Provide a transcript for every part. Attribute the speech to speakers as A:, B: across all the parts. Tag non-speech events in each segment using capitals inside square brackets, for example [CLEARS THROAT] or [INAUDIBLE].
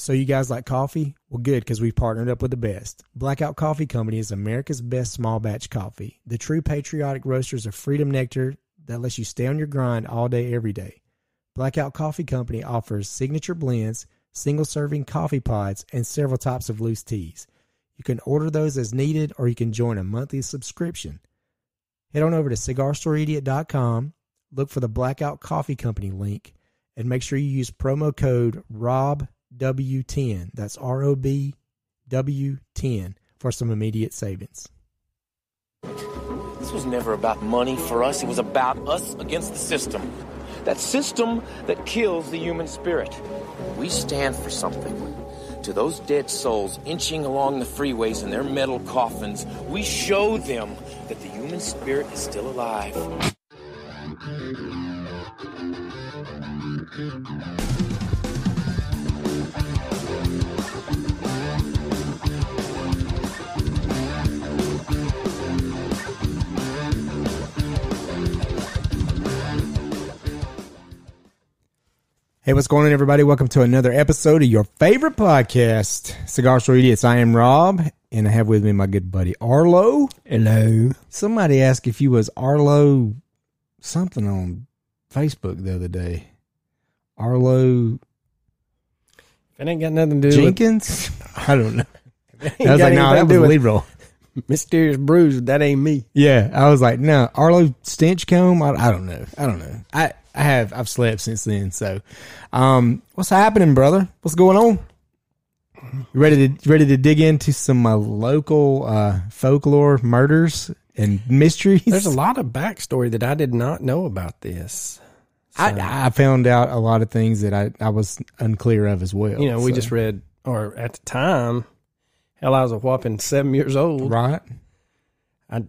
A: So you guys like coffee? Well, good because we've partnered up with the best. Blackout Coffee Company is America's best small batch coffee. The true patriotic roasters of Freedom Nectar that lets you stay on your grind all day, every day. Blackout Coffee Company offers signature blends, single serving coffee pods, and several types of loose teas. You can order those as needed or you can join a monthly subscription. Head on over to cigarstoreidiot.com, look for the Blackout Coffee Company link, and make sure you use promo code ROBW10. That's R O B W 10 for some immediate savings.
B: This was never about money for us. It was about us against the system. That system that kills the human spirit. We stand for something. To those dead souls inching along the freeways in their metal coffins, we show them that the human spirit is still alive.
A: Hey, what's going on, everybody? Welcome to another episode of your favorite podcast, Cigar Store Idiots. I am Rob, and I have with me my good buddy Arlo.
C: Hello.
A: Somebody asked if you was Arlo something on Facebook the other day. Arlo
C: It ain't got nothing to do
A: Jenkins? [LAUGHS] I don't know.
C: with.
A: I was like, no, that was a lead roll.
C: Mysterious Bruise. That ain't me.
A: Yeah, I was like, no, Arlo Stenchcombe. I, I don't know. I don't know. I I have I've slept since then. So, um, what's happening, brother? What's going on? You ready to ready to dig into some uh, local uh, folklore murders and mysteries?
C: There's a lot of backstory that I did not know about this.
A: I, I found out a lot of things that I, I was unclear of as well.
C: You know, we
A: so-
C: just read, or at the time, hell, I was a whopping seven years old.
A: right.
C: I,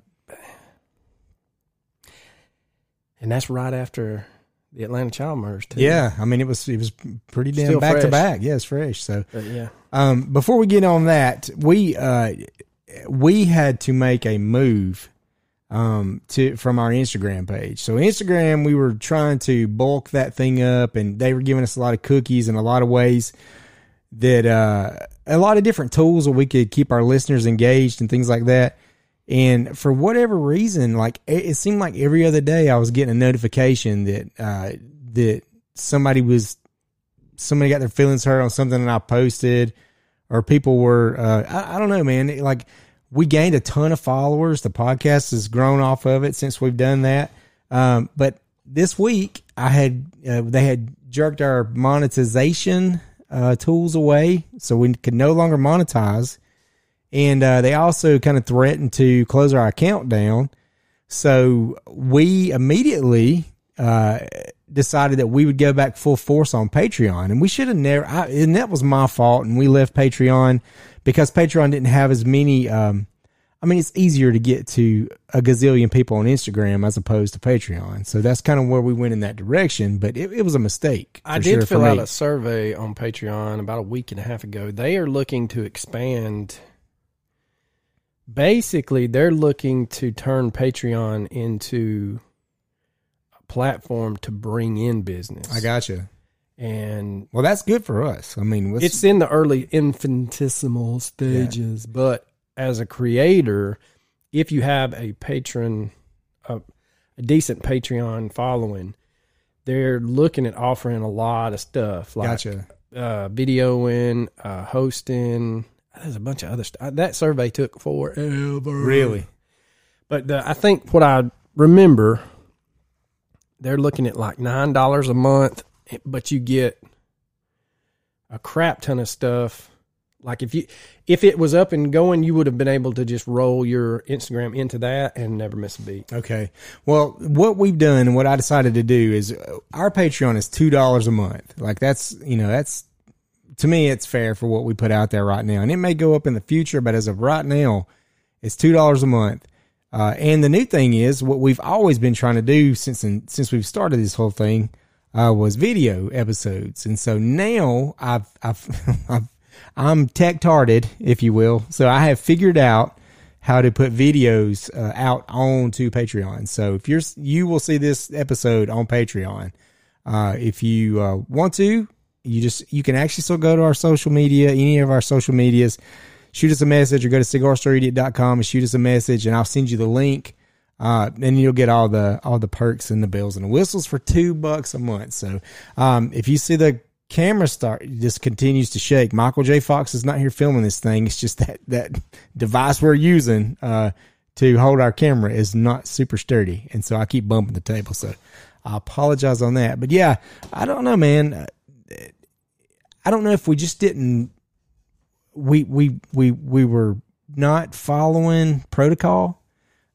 C: and that's right after the Atlanta child murders, too.
A: Yeah, I mean it was it was pretty damn
C: Still
A: back to
C: fresh.
A: back. Yeah, it's fresh. So
C: But yeah.
A: Um, before we get on that, we uh, we had to make a move um, to from our Instagram page. So Instagram, we were trying to bulk that thing up, and they were giving us a lot of cookies and a lot of ways that uh, a lot of different tools that we could keep our listeners engaged and things like that. And for whatever reason, like it, it seemed like every other day I was getting a notification that uh, that somebody was somebody got their feelings hurt on something that I posted, or people were uh, I, I don't know, man. It, like we gained a ton of followers. The podcast has grown off of it since we've done that. Um, but this week I had uh, they had jerked our monetization uh, tools away, so we could no longer monetize. And uh, they also kind of threatened to close our account down. So we immediately uh, decided that we would go back full force on Patreon, and we should have never. I, and that was my fault, and we left Patreon because Patreon didn't have as many. Um, I mean, it's easier to get to a gazillion people on Instagram as opposed to Patreon, so that's kind of where we went in that direction. But it, it was a mistake.
C: I did
A: sure
C: fill out a survey on Patreon about a week and a half ago. They are looking to expand. Basically, they're looking to turn Patreon into a platform to bring in business.
A: I got you.
C: and
A: Well, that's good for us. I mean,
C: it's in the early infinitesimal stages, but as a creator, if you have a patron, a, a decent Patreon following, they're looking at offering a lot of stuff like
A: gotcha.
C: uh, videoing, uh, hosting. There's a bunch of other stuff. That survey took forever.
A: Really?
C: But the, I think what I remember, they're looking at like nine dollars a month, but you get a crap ton of stuff. Like if you if it was up and going, you would have been able to just roll your Instagram into that and never miss a beat.
A: Okay. Well, what we've done and what I decided to do is uh, our Patreon is two dollars a month. Like that's you know that's to me, it's fair for what we put out there right now, and it may go up in the future, but as of right now, it's two dollars a month. Uh, and the new thing is what we've always been trying to do since since we've started this whole thing uh, was video episodes, and so now I've I've, [LAUGHS] I've I'm tech tarded, if you will. So I have figured out how to put videos uh, out onto Patreon. So if you're you will see this episode on Patreon. Uh, if you uh, want to, you just you can actually still go to our social media, any of our social medias, shoot us a message or go to cigarstoreidiot.com and shoot us a message, and I'll send you the link. Uh, and you'll get all the all the perks and the bells and the whistles for two bucks a month. So, um, if you see the camera start just continues to shake. Michael J. Fox is not here filming this thing. It's just that that device we're using uh, to hold our camera is not super sturdy, and so I keep bumping the table. So I apologize on that. But yeah, I don't know, man. I don't know if we just didn't. We we we we were not following protocol,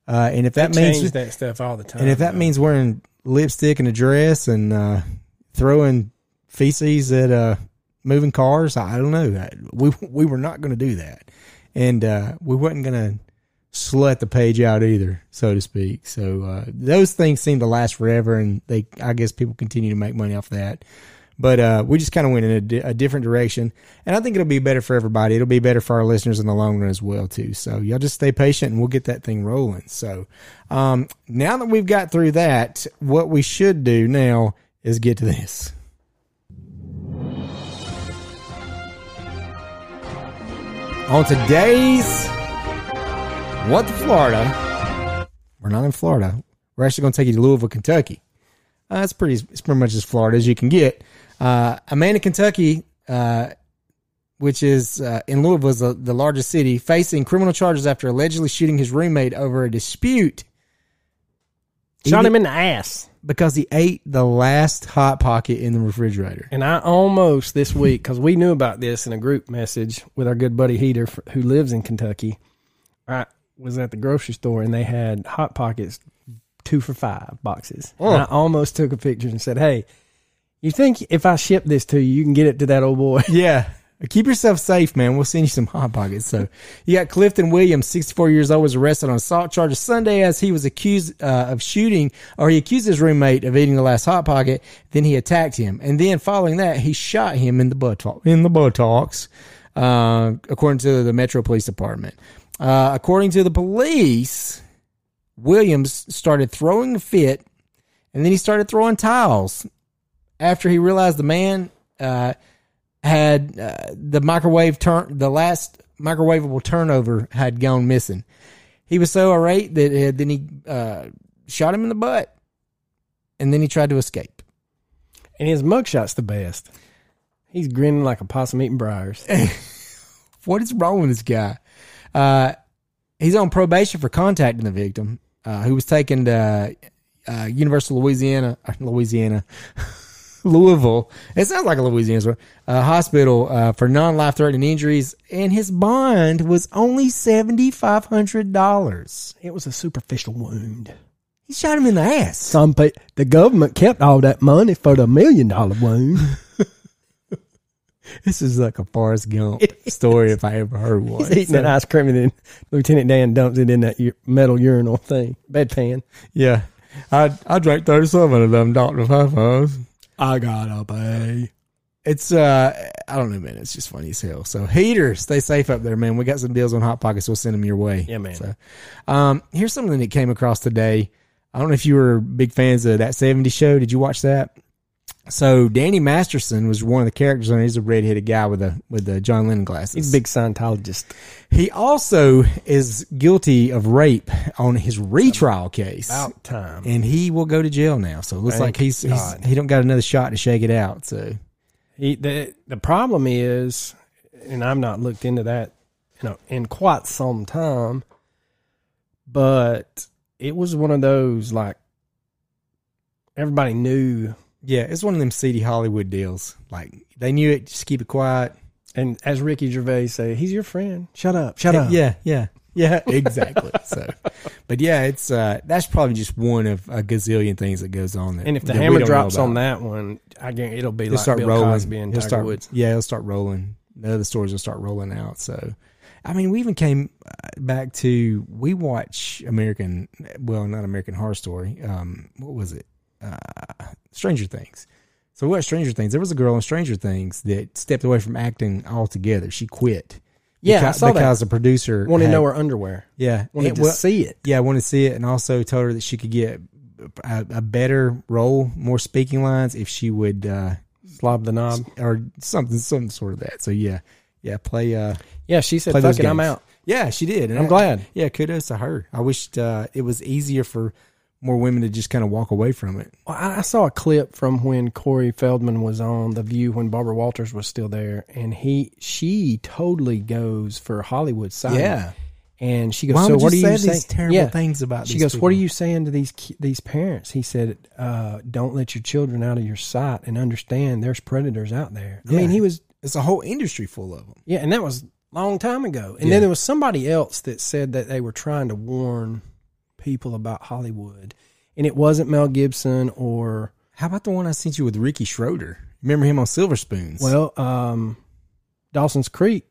A: uh, and if that
C: They
A: means
C: that stuff all the time.
A: and if that
C: though.
A: means wearing lipstick and a dress and uh, throwing feces at uh, moving cars, I don't know. We we were not going to do that, and uh, we wasn't going to slut the page out either, so to speak. So uh, those things seem to last forever, and they I guess people continue to make money off that. But uh, we just kind of went in a, di- a different direction, and I think it'll be better for everybody. It'll be better for our listeners in the long run as well too. So y'all just stay patient, and we'll get that thing rolling. So um, now that we've got through that, what we should do now is get to this. On today's What the Florida, we're not in Florida. We're actually going to take you to Louisville, Kentucky. Uh, it's pretty. It's pretty much as Florida as you can get. Uh, a man in Kentucky, uh, which is uh, in Louisville, is the, the largest city, facing criminal charges after allegedly shooting his roommate over a dispute
C: shot him in the ass.
A: because he ate the last hot pocket in the refrigerator.
C: And I almost this week because we knew about this in a group message with our good buddy Heater who lives in Kentucky. I was at the grocery store and they had hot pockets two for five boxes. And I almost took a picture and said, "Hey, you think if I ship this to you, you can get it to that old boy?" [LAUGHS]
A: Yeah. Keep yourself safe, man. We'll send you some hot pockets. So you got Clifton Williams, 64 years old, was arrested on assault charges Sunday as he was accused uh, of shooting, or he accused his roommate of eating the last hot pocket. Then he attacked him, and then following that, he shot him in the buttock, in the buttocks, uh, according to the Metro Police Department. Uh, according to the police, Williams started throwing a fit, and then he started throwing tiles after he realized the man. Uh, had uh, the microwave turn the last microwavable turnover had gone missing. He was so irate that uh, then he uh, shot him in the butt, and then he tried to escape.
C: And his mugshot's the best. He's grinning like a possum eating briars. [LAUGHS]
A: What is wrong with this guy? Uh, he's on probation for contacting the victim, uh, who was taken to uh, University of Louisiana, uh, Louisiana, [LAUGHS] Louisville. It sounds like a Louisiana story, uh, hospital uh, for non-life threatening injuries, and his bond was only seventy five hundred dollars.
C: It was a superficial wound.
A: He shot him in the ass.
C: Some pe- the government kept all that money for the million dollar wound. [LAUGHS]
A: This is like a Forrest Gump story if I ever heard one.
C: He's eating that ice cream and then Lieutenant Dan dumps it in that u- metal urinal thing, bedpan.
A: Yeah, I I drank thirty seven of them Doctor Pepper's. I gotta pay. It's uh, I don't know, man. It's just funny as hell. So heaters, stay safe up there, man. We got some deals on hot pockets. We'll send them your way.
C: Yeah, man.
A: So, um, here's something that came across today. I don't know if you were big fans of that '70s show. Did you watch that? So Danny Masterson was one of the characters on. it. He's a redheaded guy with a with the John Lennon glasses.
C: He's a big Scientologist.
A: He also is guilty of rape on his retrial case.
C: About time.
A: and he will go to jail now. So it looks
C: Thank
A: like he's, he's he don't got another shot to shake it out. So
C: He, the the problem is, and I'm not looked into that, you know, in quite some time, but it was one of those like everybody knew,
A: yeah, it's one of them seedy Hollywood deals. Like they knew it, just keep it quiet.
C: and as Ricky Gervais say, he's your friend. Shut up, shut up.
A: Yeah, yeah. Yeah, [LAUGHS] exactly. so, but yeah, it's uh, that's probably just one of a gazillion things that goes on there.
C: And if the hammer drops on that one, I guarantee it'll be
A: he'll
C: like
A: start
C: Bill
A: rolling.
C: Cosby and Tiger
A: start,
C: Woods.
A: Yeah, he'll start rolling. The other stories will start rolling out. So, I mean, we even came uh, back to we watch American, well, not American Horror Story. Um, what was it? Uh, Stranger Things. So watched Stranger Things. There was a girl in Stranger Things that stepped away from acting altogether. She quit.
C: Yeah, I
A: because,
C: saw that.
A: because the producer
C: Want to know her underwear?
A: Yeah,
C: Wanted
A: and
C: to
A: well-
C: see it.
A: yeah, I wanted to see it, and also told her that she could get a, a better role, more speaking lines if she would, uh,
C: Slob the knob.
A: or something, some sort of that. So yeah, yeah, play. Uh,
C: Yeah, she said, "Fuck it, I'm out."
A: yeah, she did. And
C: I'm
A: I-
C: glad.
A: Yeah, kudos to her. I wished uh, it was easier for more women to just kind of walk away from it.
C: Well, I I saw a clip from when Corey Feldman was on The View when Barbara Walters was still there, and he she totally goes for Hollywood side. Yeah. And she goes,
A: Why
C: "So what
A: you
C: are
A: say
C: you saying?"
A: these terrible
C: Yeah.
A: things about?
C: She goes, "What are you saying to these these parents?" He said, uh, "Don't let your children out of your sight, and understand there's predators out there." I mean, he was
A: It's a whole industry full of them.
C: yeah, and that was a long time ago. And
A: Yeah.
C: then there was somebody else that said that they were trying to warn people about Hollywood, and it wasn't Mel Gibson or
A: How about the one I sent you with Ricky Schroder? Remember him on Silver Spoons?
C: well, um, Dawson's Creek,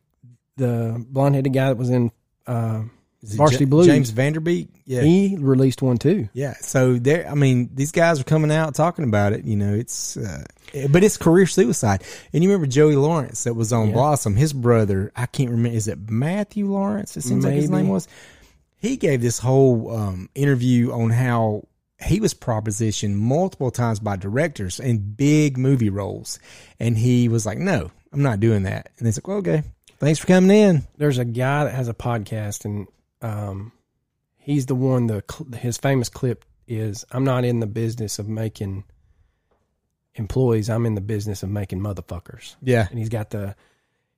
C: the blonde headed guy that was in. Uh, Varsity
A: Ja-
C: Blues.
A: James Van Der Beek. Yeah,
C: He released one too.
A: Yeah, so there. I mean, these guys are coming out talking about it. You know, it's uh, but it's career suicide. And you remember Joey Lawrence that was on
C: Yeah.
A: Blossom. His brother, I can't remember. Is it Matthew Lawrence? It seems like his name was. He gave this whole um, interview on how he was propositioned multiple times by directors in big movie roles, and he was like, "No, I'm not doing that." And they said, well, "Okay, thanks for coming in."
C: There's a guy that has a podcast, and um, he's the one. The his famous clip is, "I'm not in the business of making employees. I'm in the business of making motherfuckers."
A: Yeah,
C: And he's got the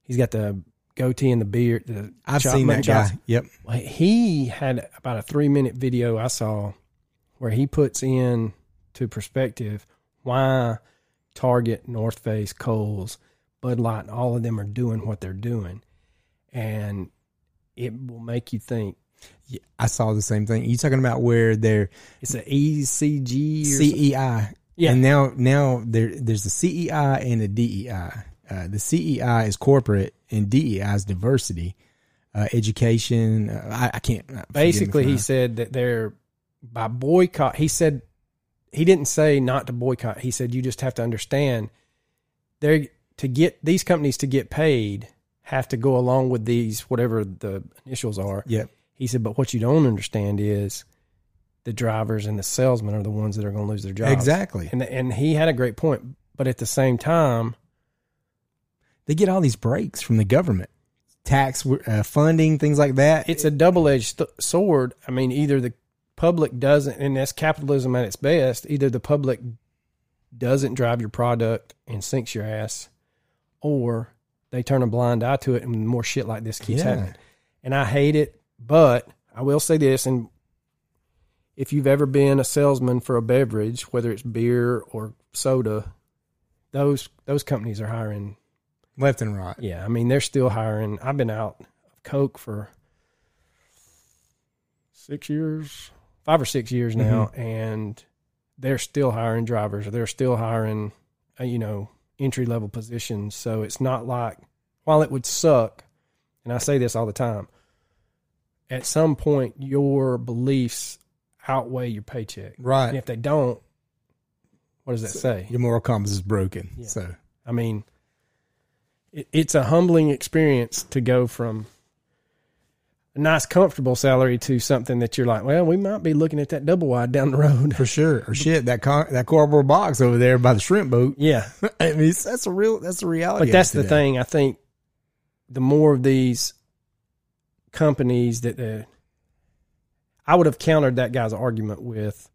C: he's got the goatee and the beard. The
A: I've seen that guy. Yep.
C: He had about a three minute video I saw where he puts in to perspective why Target, North Face, Kohl's, Bud Light, and all of them are doing what they're doing. And it will make you think
A: Yeah, I saw the same thing. You talking about where they're
C: it's an ECG
A: CEI.
C: Yeah.
A: And now now there there's a CEI and a DEI. Uh, the CEI is corporate and DEI is diversity, uh, education. Uh, I, I can't. uh,
C: basically he
A: not-
C: said that they're by boycott he said he didn't say not to boycott he said you just have to understand they're to get these companies to get paid have to go along with these whatever the initials are
A: Yep.
C: he said but what you don't understand is the drivers and the salesmen are the ones that are going to lose their jobs
A: Exactly.
C: and and he had a great point but at the same time
A: They get all these breaks from the government, tax uh, funding, things like that.
C: it's a double-edged st- sword i mean either the public doesn't and that's capitalism at its best either the public doesn't drive your product and sinks your ass or they turn a blind eye to it and more shit like this keeps
A: Yeah.
C: happening and i hate it but i will say this and if you've ever been a salesman for a beverage whether it's beer or soda those those companies are hiring
A: left and right.
C: yeah, I mean they're still hiring. I've been out of Coke for six years, five or six years now, and they're still hiring drivers. They're still hiring, uh, you know, entry level positions. So it's not like while it would suck, and I say this all the time. At some point, your beliefs outweigh your paycheck,
A: right?
C: and if they don't, what does that say?
A: Your moral compass is broken.
C: Yeah.
A: So
C: I mean, it's a humbling experience to go from a nice, comfortable salary to something that you're like, well, we might be looking at that double wide down the road.
A: for sure, or shit, that car, that cardboard box over there by the shrimp boat.
C: yeah, [LAUGHS]
A: I mean, it's- that's a real, that's a reality.
C: but that's the thing. I think the more of these companies that uh, I would have countered that guy's argument with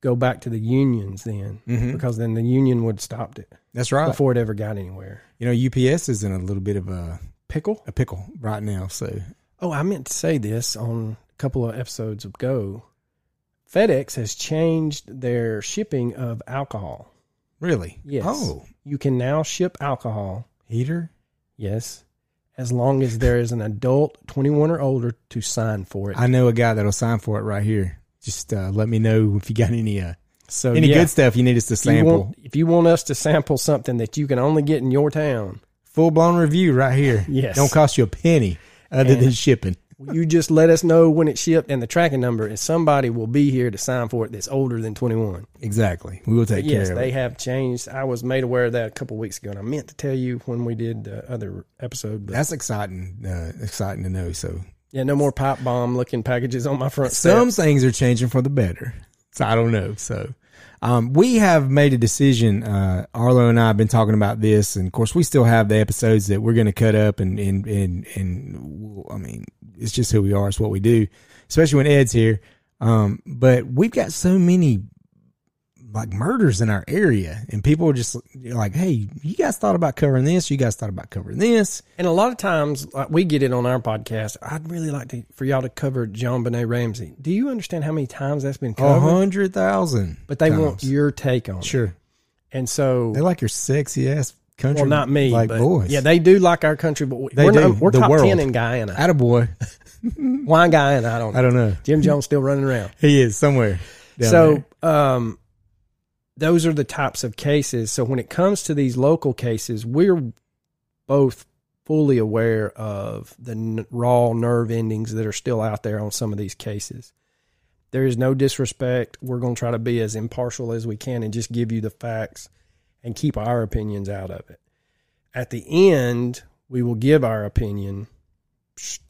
C: go back to the unions then,
A: Mhm.
C: because then the union would have stopped it
A: That's right.
C: before it ever got anywhere.
A: You know, UPS is in a little bit of a
C: Pickle.
A: a pickle right now. So
C: Oh, I meant to say this on a couple of episodes ago. FedEx has changed their shipping of alcohol.
A: really,
C: Yes.
A: Oh,
C: You can now ship alcohol,
A: heater.
C: yes, as long as there is an adult 21 or older to sign for it.
A: I know a guy that'll sign for it right here. Just uh, let me know if you got any uh,
C: so
A: any
C: yeah,
A: good stuff you need us to
C: if you,
A: sample.
C: want, if you want us to sample something that you can only get in your town,
A: Full blown review right here. [LAUGHS]
C: Yes.
A: Don't cost you a penny other
C: And-
A: than shipping.
C: you just let us know when it's shipped and the tracking number, and somebody will be here to sign for it that's older than 21.
A: Exactly. We will take
C: yes,
A: care of it.
C: Yes, they have changed. I was made aware of that a couple weeks ago, and I meant to tell you when we did the other episode. But
A: That's exciting. Uh, exciting to know. So
C: yeah, no more pipe bomb looking packages on my front
A: some
C: steps.
A: things are changing for the better. So I don't know. So um, we have made a decision. Uh, Arlo and I have been talking about this, and of course, we still have the episodes that we're going to cut up, and and and and I mean, it's just who we are. It's what we do, especially when Ed's here. Um, but we've got so many like murders in our area, and people are just like, "Hey, you guys thought about covering this? You guys thought about covering this?"
C: And a lot of times, like we get it on our podcast. I'd really like to for y'all to cover JonBenét Ramsey. Do you understand how many times that's been
A: A
C: covered?
A: hundred thousand.
C: But they want your take on it.
A: sure.
C: And so,
A: They like your sexy ass country.
C: well, not me,
A: like boys.
C: yeah, they do like our country. But we-
A: They
C: we're,
A: do.
C: not, we're
A: The
C: top
A: world.
C: ten in Guyana.
A: Attaboy. [LAUGHS]
C: Why Guyana? I don't. know.
A: I don't know.
C: Jim Jones still running around.
A: He is somewhere. down
C: so
A: there.
C: um those are the types of cases. So when it comes to these local cases we're both fully aware of the n- raw nerve endings that are still out there on some of these cases. There is no disrespect. We're going to try to be as impartial as we can and just give you the facts and keep our opinions out of it. At the end we will give our opinion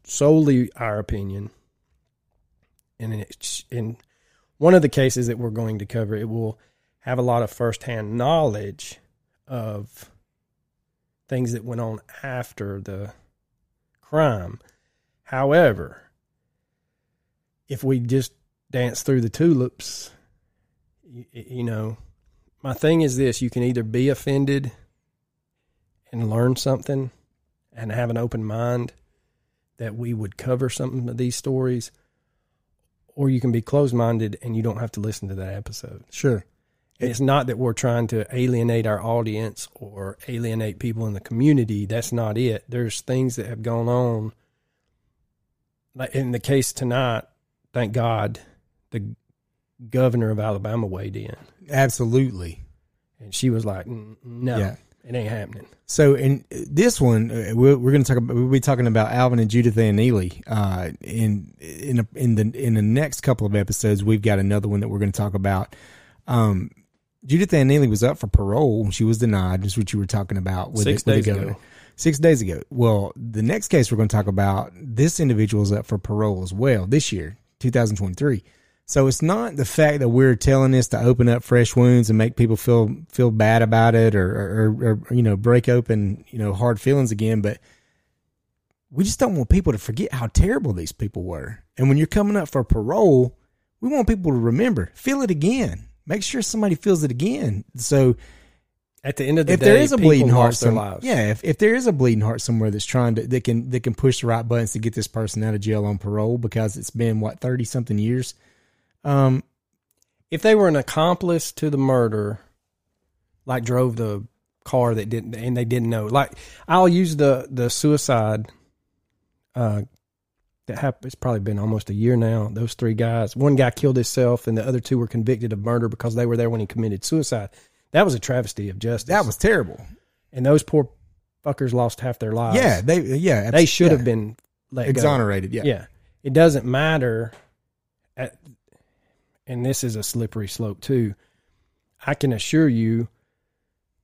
C: solely our opinion. And in one of the cases that we're going to cover, it will have a lot of firsthand knowledge of things that went on after the crime. However, if we just dance through the tulips, you, you know, my thing is this you can either be offended and learn something and have an open mind that we would cover some of these stories or you can be closed minded and you don't have to listen to that episode.
A: sure.
C: It's not that we're trying to alienate our audience or alienate people in the community. That's not it. There's things that have gone on. Like in the case tonight, thank God, the governor of Alabama weighed in,
A: Absolutely.
C: and she was like, "No,
A: Yeah.
C: it ain't happening."
A: So in this one, uh, we're, we're going to talk about. We'll be talking about Alvin and Judith Ann Neelley. Uh, in in a, in the in the next couple of episodes, we've got another one that we're going to talk about. Um, Judith Ann Neelley was up for parole. She was denied. Just what you were talking about with,
C: Six
A: the, with
C: days
A: the
C: ago.
A: Six days ago. Well, the next case we're going to talk about, this individual is up for parole as well this year, 2023. So it's not the fact that we're telling this to open up fresh wounds and make people feel feel bad about it or, or, or you know break open you know hard feelings again, but we just don't want people to forget how terrible these people were. And when you're coming up for parole, we want people to remember, feel it again, make sure somebody feels it again. So
C: At the end of the
A: if
C: day,
A: there is a bleeding heart, some, yeah, if, if there is a bleeding heart somewhere that's trying to that can that can push the right buttons to get this person out of jail on parole because it's been what thirty something years. Um,
C: if they were an accomplice to the murder, like drove the car that didn't and they didn't know, like I'll use the the suicide. Uh, that happened. It's probably been almost a year now. Those three guys. One guy killed himself, and the other two were convicted of murder because they were there when he committed suicide. That was a travesty of justice.
A: that was terrible.
C: and those poor fuckers lost half their lives.
A: Yeah, they yeah
C: they should
A: yeah.
C: have been let go.
A: exonerated. Yeah.
C: Yeah. It doesn't matter. At, and this is a slippery slope too. I can assure you,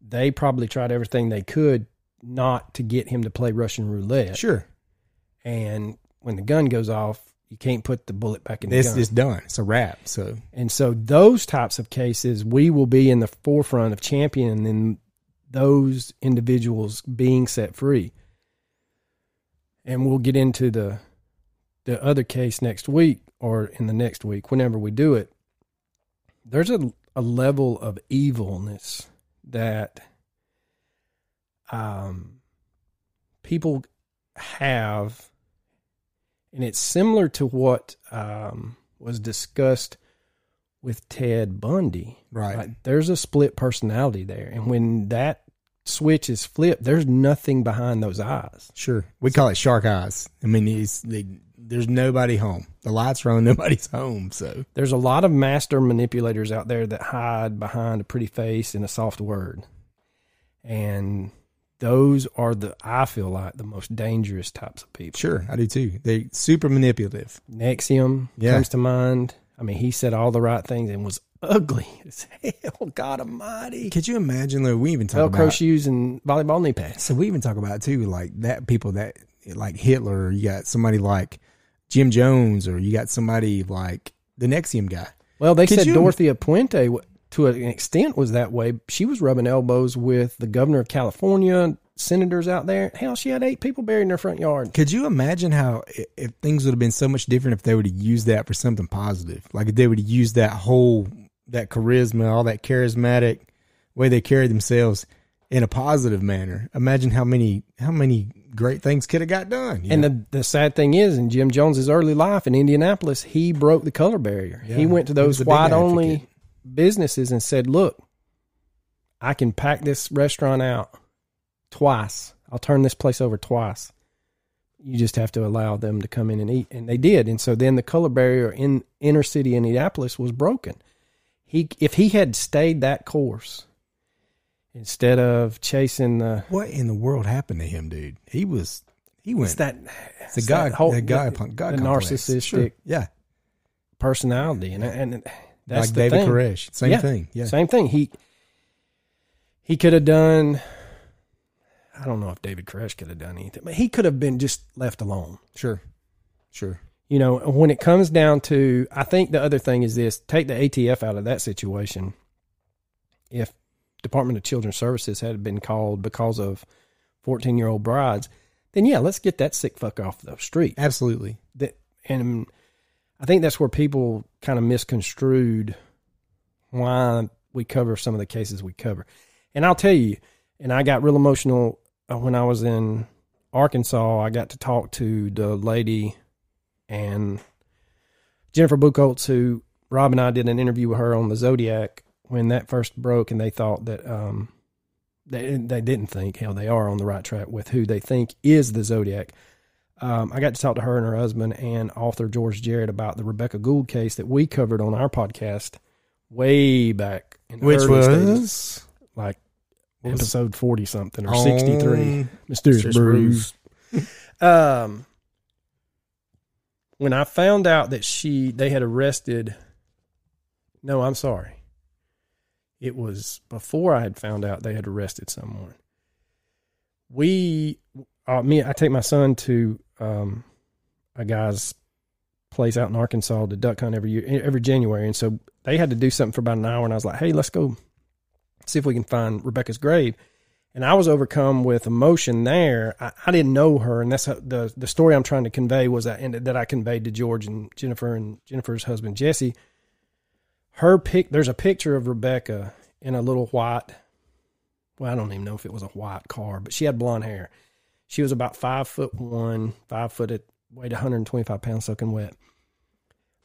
C: they probably tried everything they could not to get him to play Russian roulette.
A: sure.
C: And when the gun goes off, you can't put the bullet back in the
A: It's
C: gun.
A: it's done. It's a wrap. So
C: And so those types of cases, we will be in the forefront of championing those individuals being set free. And we'll get into the the other case next week or in the next week, whenever we do it. There's a a level of evilness that um people have and it's similar to what um, was discussed with Ted Bundy.
A: right.
C: Like, there's a split personality there, and when that switch is flipped, there's nothing behind those eyes.
A: Sure. We call it shark eyes. I mean, they, there's nobody home. The lights are on, [LAUGHS] nobody's home. So
C: There's a lot of master manipulators out there that hide behind a pretty face and a soft word. And those are the I feel like the most dangerous types of people.
A: sure, I do too. They super manipulative.
C: NXIVM
A: Yeah.
C: comes to mind. I mean, he said all the right things and was ugly [LAUGHS] as hell. God Almighty.
A: Could you imagine? Though we even talk
C: Velcro
A: about
C: shoes and volleyball knee pads.
A: So we even talk about too, like that people that like Hitler. You got somebody like Jim Jones, or you got somebody like the NXIVM guy.
C: Well, they
A: Could
C: said
A: you-
C: Dorothea Puente, to an extent, was that way. She was rubbing elbows with the governor of California, senators out there. Hell, she had eight people buried in her front yard.
A: Could you imagine how if things would have been so much different if they would have used that for something positive? Like if they would have used that whole that charisma, all that charismatic way they carry themselves in a positive manner. Imagine how many how many great things could have got done.
C: And
A: know?
C: the, the sad thing is, in Jim Jones's early life in Indianapolis, he broke the color barrier.
A: Yeah,
C: he went to those white only. Businesses and said, "Look, I can pack this restaurant out twice. I'll turn this place over twice. You just have to allow them to come in and eat." And they did. And so then the color barrier in inner city Indianapolis was broken. He, if he had stayed that course instead of chasing the
A: what in the world happened to him, dude? He was he went
C: it's that
A: the
C: it's
A: guy
C: that whole-
A: the guy
C: the-
A: punk- God
C: the narcissistic
A: Sure. yeah
C: personality, and and that's
A: like David
C: thing.
A: Koresh same
C: Yeah,
A: thing yeah
C: Same thing. He he could have done. I don't know if David Koresh could have done anything, but he could have been just left alone.
A: sure sure
C: You know, when it comes down to, I think the other thing is this: take the ATF out of that situation. If Department of Children's Services had been called because of fourteen-year-old brides, then yeah, let's get that sick fuck off the street.
A: absolutely
C: that and I think that's where people kind of misconstrued why we cover some of the cases we cover. And I'll tell you, and I got real emotional uh, when I was in Arkansas. I got to talk to the lady and Jennifer Buchholz, who Rob and I did an interview with her on the Zodiac when that first broke, and they thought that um, they they didn't think hell they are on the right track with who they think is the Zodiac. Um, I got to talk to her and her husband and author George Jarrett about the Rebecca Gould case that we covered on our podcast way back in the
A: which was
C: like episode forty something or sixty three. Mysterious. Brews. Um, when I found out that she they had arrested, no, I'm sorry. It was before I had found out they had arrested someone. We, uh, me, I take my son to um, a guy's place out in Arkansas to duck hunt every year, every January, and so they had to do something for about an hour. And I was like, "Hey, let's go see if we can find Rebecca's grave." and I was overcome with emotion there. I, I didn't know her, and that's the the story I'm trying to convey was that and that I conveyed to George and Jennifer and Jennifer's husband Jesse. Her pic, there's a picture of Rebecca in a little white. Well, I don't even know if it was a white car, but she had blonde hair. She was about five foot one, five foot at weighed 125 pounds, soaking wet.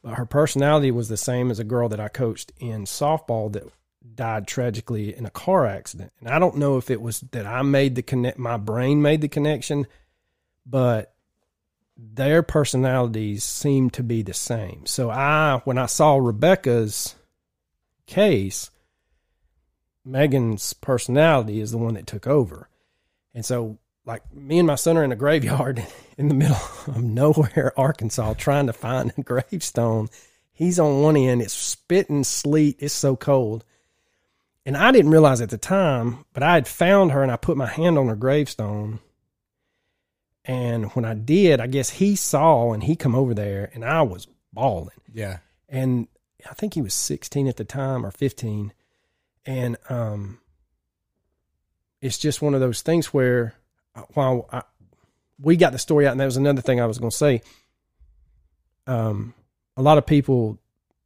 C: But her personality was the same as a girl that I coached in softball that died tragically in a car accident. And I don't know if it was that I made the connect, my brain made the connection, but their personalities seemed to be the same. So I, when I saw Rebecca's case, Megan's personality is the one that took over. And so, like, me and my son are in a graveyard [LAUGHS] in the middle of nowhere, [LAUGHS] Arkansas, trying to find a gravestone. He's on one end, it's spitting sleet, it's so cold. And I didn't realize at the time, but I had found her and I put my hand on her gravestone. And when I did, I guess he saw and he come over there and I was bawling.
A: Yeah.
C: And I think he was 16 at the time or 15. And um it's just one of those things where while I, we got the story out and that was another thing I was going to say. Um a lot of people,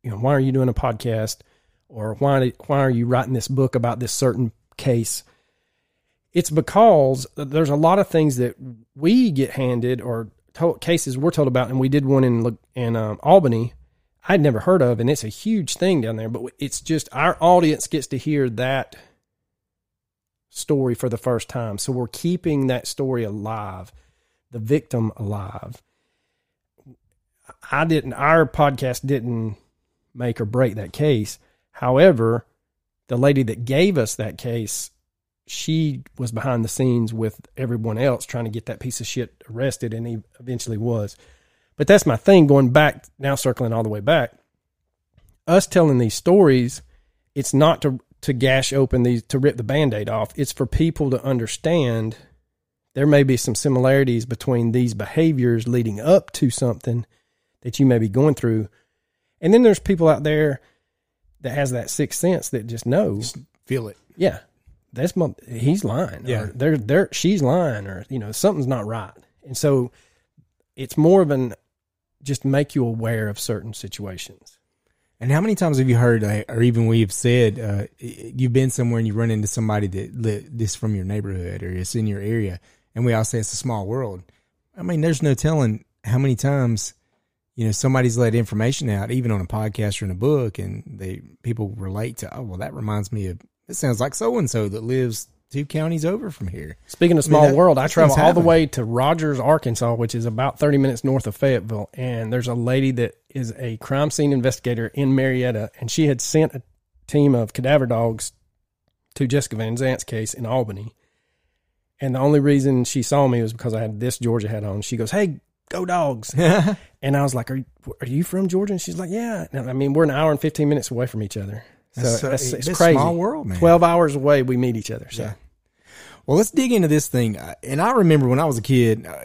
C: you know, why are you doing a podcast? or why why are you writing this book about this certain case? It's because there's a lot of things that we get handed or told, cases we're told about, and we did one in in um, Albany. I'd never heard of, and it's a huge thing down there. But it's just our audience gets to hear that story for the first time. So we're keeping that story alive, the victim alive. I didn't, our podcast didn't make or break that case. However, the lady that gave us that case, she was behind the scenes with everyone else trying to get that piece of shit arrested, and he eventually was. But that's my thing going back, now circling all the way back. Us telling these stories, it's not to to gash open these to rip the band-aid off. It's for people to understand there may be some similarities between these behaviors leading up to something that you may be going through. And then there's people out there that has that sixth sense that just knows.
A: Feel it.
C: Yeah. That's my, he's lying.
A: Yeah.
C: Or they're, they're, she's lying or, you know, something's not right. And so it's more of an, just make you aware of certain situations.
A: And how many times have you heard, or even we've said, uh, you've been somewhere and you run into somebody that this from your neighborhood or it's in your area, and we all say it's a small world. I mean, there's no telling how many times, you know, somebody's let information out, even on a podcast or in a book, and they people relate to, oh, well, that reminds me of. It sounds like so and so that lives two counties over from here.
C: Speaking of
A: I mean,
C: small
A: that-
C: world, I travel all the way to Rogers, Arkansas, which is about 30 minutes north of Fayetteville. And there's a lady that is a crime scene investigator in Marietta, and she had sent a team of cadaver dogs to Jessica Van Zant's case in Albany. And the only reason she saw me was because I had this Georgia hat on. She goes, Hey, go dogs. [LAUGHS] and I was like, Are, are you from Georgia? And she's like, Yeah. And I mean, we're an hour and 15 minutes away from each other. So
A: That's so-
C: it's,
A: it's
C: it's
A: a
C: crazy.
A: small world, man.
C: 12 hours away, we meet each other. So.
A: Yeah. Well, let's dig into this thing. And I remember when I was a kid, uh,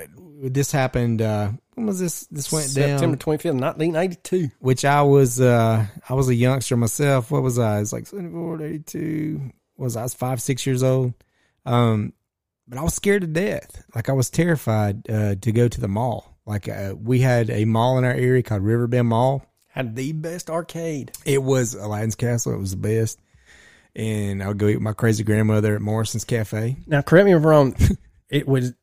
A: this happened. Uh, when was this? This went down.
C: September 25th, 1982.
A: Which I was. Uh, I was a youngster myself. What was I? I was like 74, 82. Was I was five, six years old? Um, but I was scared to death. Like I was terrified uh, to go to the mall. Like uh, we had a mall in our area called Riverbend Mall.
C: Had the best arcade.
A: It was Aladdin's Castle. It was the best. And I would go eat with my crazy grandmother at Morrison's Cafe.
C: Now, correct me if I'm wrong. [LAUGHS] it was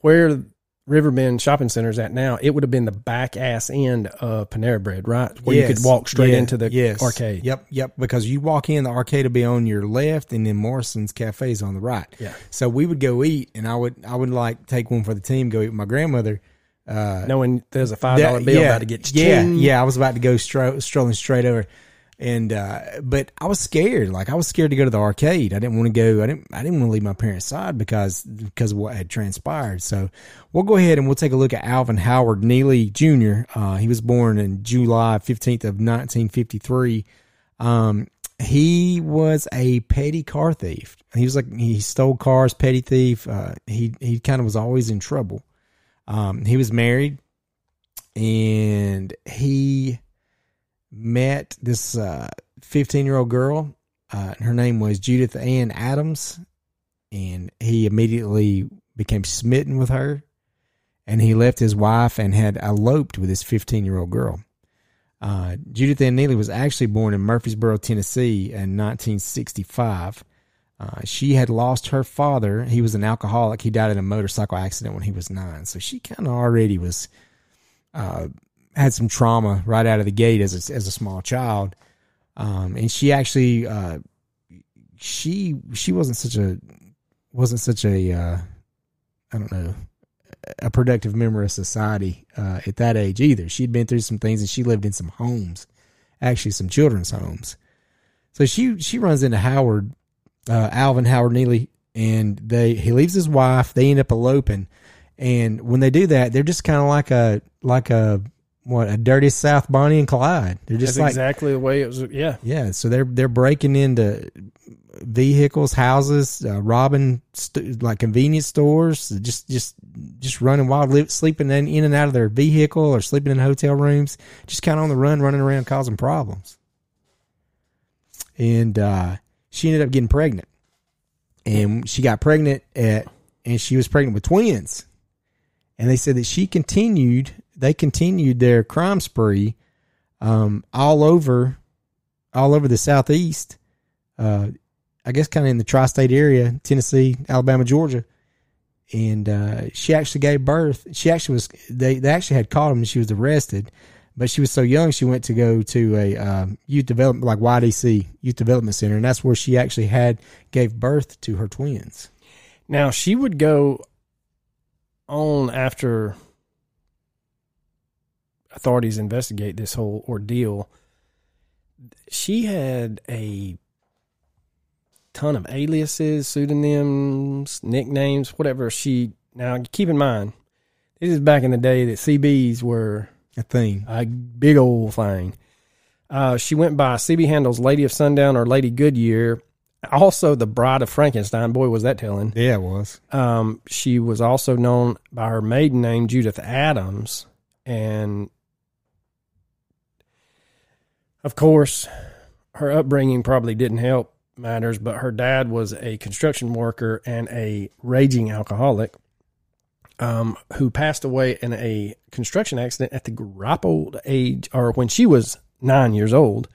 C: where Riverbend Shopping Center is at now. It would have been the back ass end of Panera Bread, right? Where you could walk straight
A: Yeah.
C: into the
A: Yes.
C: arcade.
A: Yep, yep. Because you walk in, the arcade will be on your left, and then Morrison's Cafe is on the right.
C: Yeah.
A: So we would go eat, and I would I would like take one for the team, go eat with my grandmother. Uh,
C: Knowing there's a five dollar bill
A: yeah,
C: about to get
A: yeah, yeah. I was about to go stro- strolling straight over, and uh, but I was scared. Like I was scared to go to the arcade. I didn't want to go. I didn't. I didn't want to leave my parents' side because because of what had transpired. So we'll go ahead and we'll take a look at Alvin Howard Neelley Jr. Uh, he was born in July fifteenth of nineteen fifty three. Um, he was a petty car thief. He was like he stole cars, petty thief. Uh, he he kind of was always in trouble. Um, he was married, and he met this fifteen year old girl. Uh, her name was Judith Ann Adams, and he immediately became smitten with her. And he left his wife and had eloped with this fifteen year old girl. Uh, Judith Ann Neelley was actually born in Murfreesboro, Tennessee in 1965. Uh, she had lost her father. He was an alcoholic. He died in a motorcycle accident when he was nine. So she kind of already was, uh, had some trauma right out of the gate as a, as a small child. Um, and she actually, uh, she, she wasn't such a, wasn't such a, uh, I don't know, a productive member of society uh, at that age either. She'd been through some things and she lived in some homes, actually some children's homes. So she she runs into Howard, uh, Alvin Howard Neelley, and they he leaves his wife. They end up eloping, and when they do that, they're just kind of like a like a what a dirty South Bonnie and Clyde. They're just
C: That's
A: like
C: exactly the way it was. Yeah.
A: yeah, so they're they're breaking into vehicles, houses, uh, robbing st- like convenience stores, just just just running wild, li- sleeping in, in and out of their vehicle or sleeping in hotel rooms, just kind of on the run, running around causing problems. And uh, she ended up getting pregnant, and she got pregnant at, and she was pregnant with twins, and they said that she continued, they continued their crime spree, um, all over all over the southeast. Uh, I guess kind of in the tri-state area, Tennessee, Alabama, Georgia. And uh, she actually gave birth. She actually was. They they actually had caught him, and she was arrested. But she was so young she went to go to a um, youth development like YDC Youth Development Center, and that's where she actually had gave birth to her twins.
C: Now she would go on after authorities investigate this whole ordeal. She had a ton of aliases, pseudonyms, nicknames, whatever she. Now keep in mind, this is back in the day that CBs were
A: A thing.
C: a big old thing. Uh, she went by CB handles Lady of Sundown or Lady Goodyear. Also, the Bride of Frankenstein. Boy, was that telling.
A: Yeah, it was.
C: Um, she was also known by her maiden name, Judith Adams. And of course, her upbringing probably didn't help matters, but her dad was a construction worker and a raging alcoholic um, who passed away in a construction accident at the ripe old age, or when she was nine years old.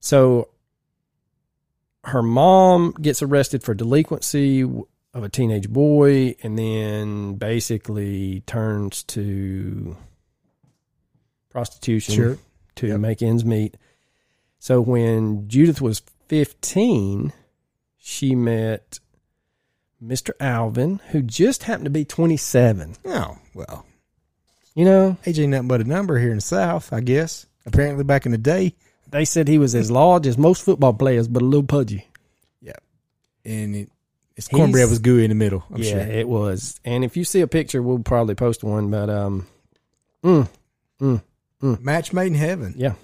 C: So her mom gets arrested for delinquency of a teenage boy and then basically turns to prostitution
A: Sure.
C: to
A: Yep.
C: make ends meet. So when Judith was 15, she met Mr. Alvin, who just happened to be 27.
A: Oh well,
C: You know,
A: age ain't nothing but a number here in the South, I guess. Apparently, back in the day,
C: they said he was as large as most football players, but a little pudgy. Yeah.
A: And it, his cornbread was gooey in the middle. I'm
C: yeah,
A: sure.
C: it was. And if you see a picture, we'll probably post one. But um, mm, mm, mm.
A: Match made in heaven.
C: yeah,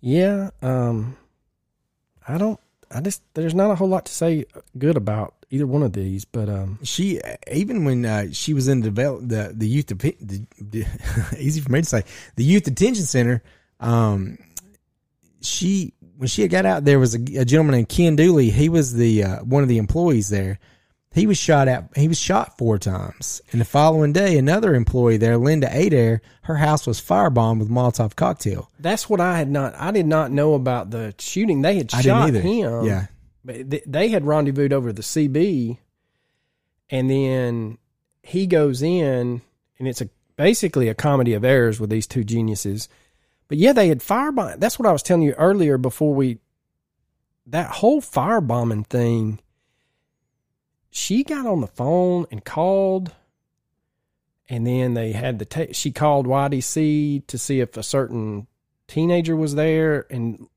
C: yeah. Um, I don't. I just there's not a whole lot to say good about either one of these. But um,
A: She even when uh, she was in the develop the the youth depe- the, the, [LAUGHS] easy for me to say the youth detention center. Um, she when she had got out, there was a, a gentleman named Ken Dooley. He was the uh, one of the employees there. He was shot at. He was shot four times. And the following day, another employee there, Linda Adair, her house was firebombed with Molotov cocktail.
C: that's what I had not. I did not know about the shooting. They had
A: I
C: shot
A: didn't
C: him.
A: yeah,
C: but th- they had rendezvoused over the CB, and then he goes in, and it's a basically a comedy of errors with these two geniuses. But yeah, they had firebombed. That's what I was telling you earlier before we. That whole firebombing thing. She got on the phone and called, and then they had the. Ta- she called YDC to see if a certain teenager was there, and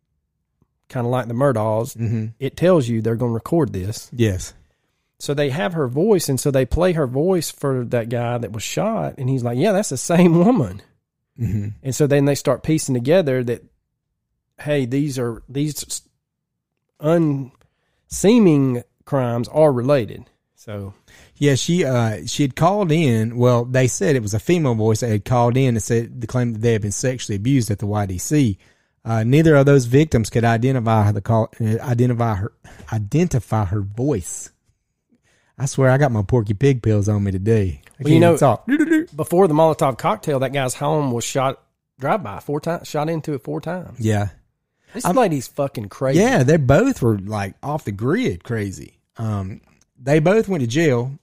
C: kind of like the Murdaughs,
A: mm-hmm.
C: it tells you they're going to record this.
A: yes,
C: So they have her voice, and so they play her voice for that guy that was shot, and he's like, "Yeah, that's the same woman."
A: mm-hmm.
C: And so then they start piecing together that, hey, these are these unseeming crimes are related. So
A: Yeah, she uh she had called in. Well, they said it was a female voice that had called in and said the claim that they had been sexually abused at the YDC. Uh, neither of those victims could identify the call, uh, identify her, identify her voice. I swear, I got my Porky Pig pills on me today. I
C: Well, you know-
A: talk.
C: before the Molotov cocktail, that guy's home was shot drive by four times, shot into it four times.
A: Yeah,
C: This I'm, lady's fucking crazy.
A: yeah, they both were like off the grid, crazy. Um, they both went to jail,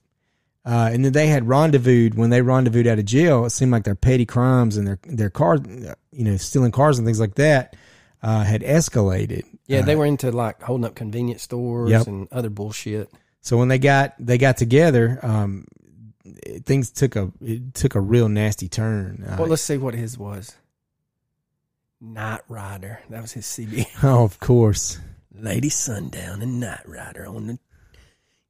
A: uh, and then they had rendezvoused. When they rendezvoused out of jail, it seemed like their petty crimes and their their car, you know, stealing cars and things like that, uh, had escalated.
C: yeah,
A: Uh,
C: they were into like holding up convenience stores
A: Yep.
C: and other bullshit.
A: So when they got they got together, um, it- things took a it took a real nasty turn. Uh,
C: Well, let's see what his was. Night Rider. That was his CB. [LAUGHS]
A: oh, of course,
C: Lady Sundown and Night Rider on the.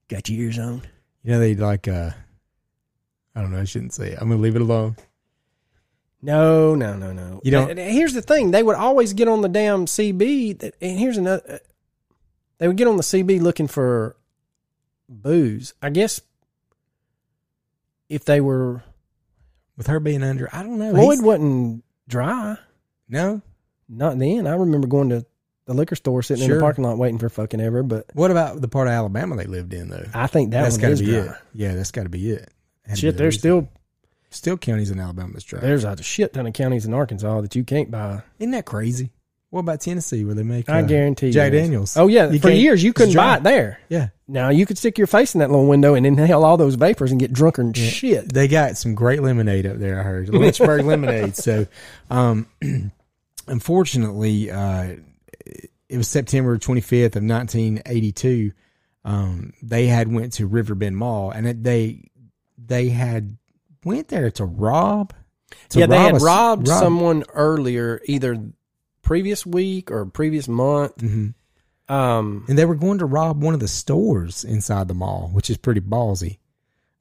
C: Got your ears on?
A: you know they like. Uh, I don't know. I shouldn't say. It. I'm gonna leave it alone.
C: No, no, no, no.
A: You don't-
C: And- here's the thing: they would always get on the damn CB. That, and here's another. uh, They would get on the CB looking for booze. I guess if they were
A: With her being under, I don't know.
C: Floyd
A: He's-
C: wasn't dry.
A: no.
C: Not then. I remember going to the liquor store, sitting in the parking lot waiting for fucking ever. But
A: What about the part of Alabama they lived in though?
C: I think that
A: that's got to be
C: dry.
A: it. Yeah, that's got to be it. Had to be
C: Shit,
A: the
C: there's
A: reason.
C: still
A: still counties in Alabama that's dry.
C: there's a shit ton of counties in Arkansas that you can't buy.
A: Isn't that crazy? What about Tennessee, where they make?
C: I
A: uh,
C: guarantee you
A: Jack. Daniels.
C: Oh yeah,
A: You
C: for years you couldn't buy it there.
A: Yeah,
C: Now you could stick your face in that little window and inhale all those vapors and get drunker than shit.
A: they got some great lemonade up there. I heard Lynchburg [LAUGHS] lemonade. So, um, [CLEARS THROAT] unfortunately, uh, it was September 25th of 1982. Um, they had went to Riverbend Mall and it, they they had went there to rob. to
C: yeah, they had
A: a
C: robbed
A: rob-
C: someone earlier, either previous week or previous month.
A: Mhm.
C: Um,
A: and they were going to rob one of the stores inside the mall, which is pretty ballsy.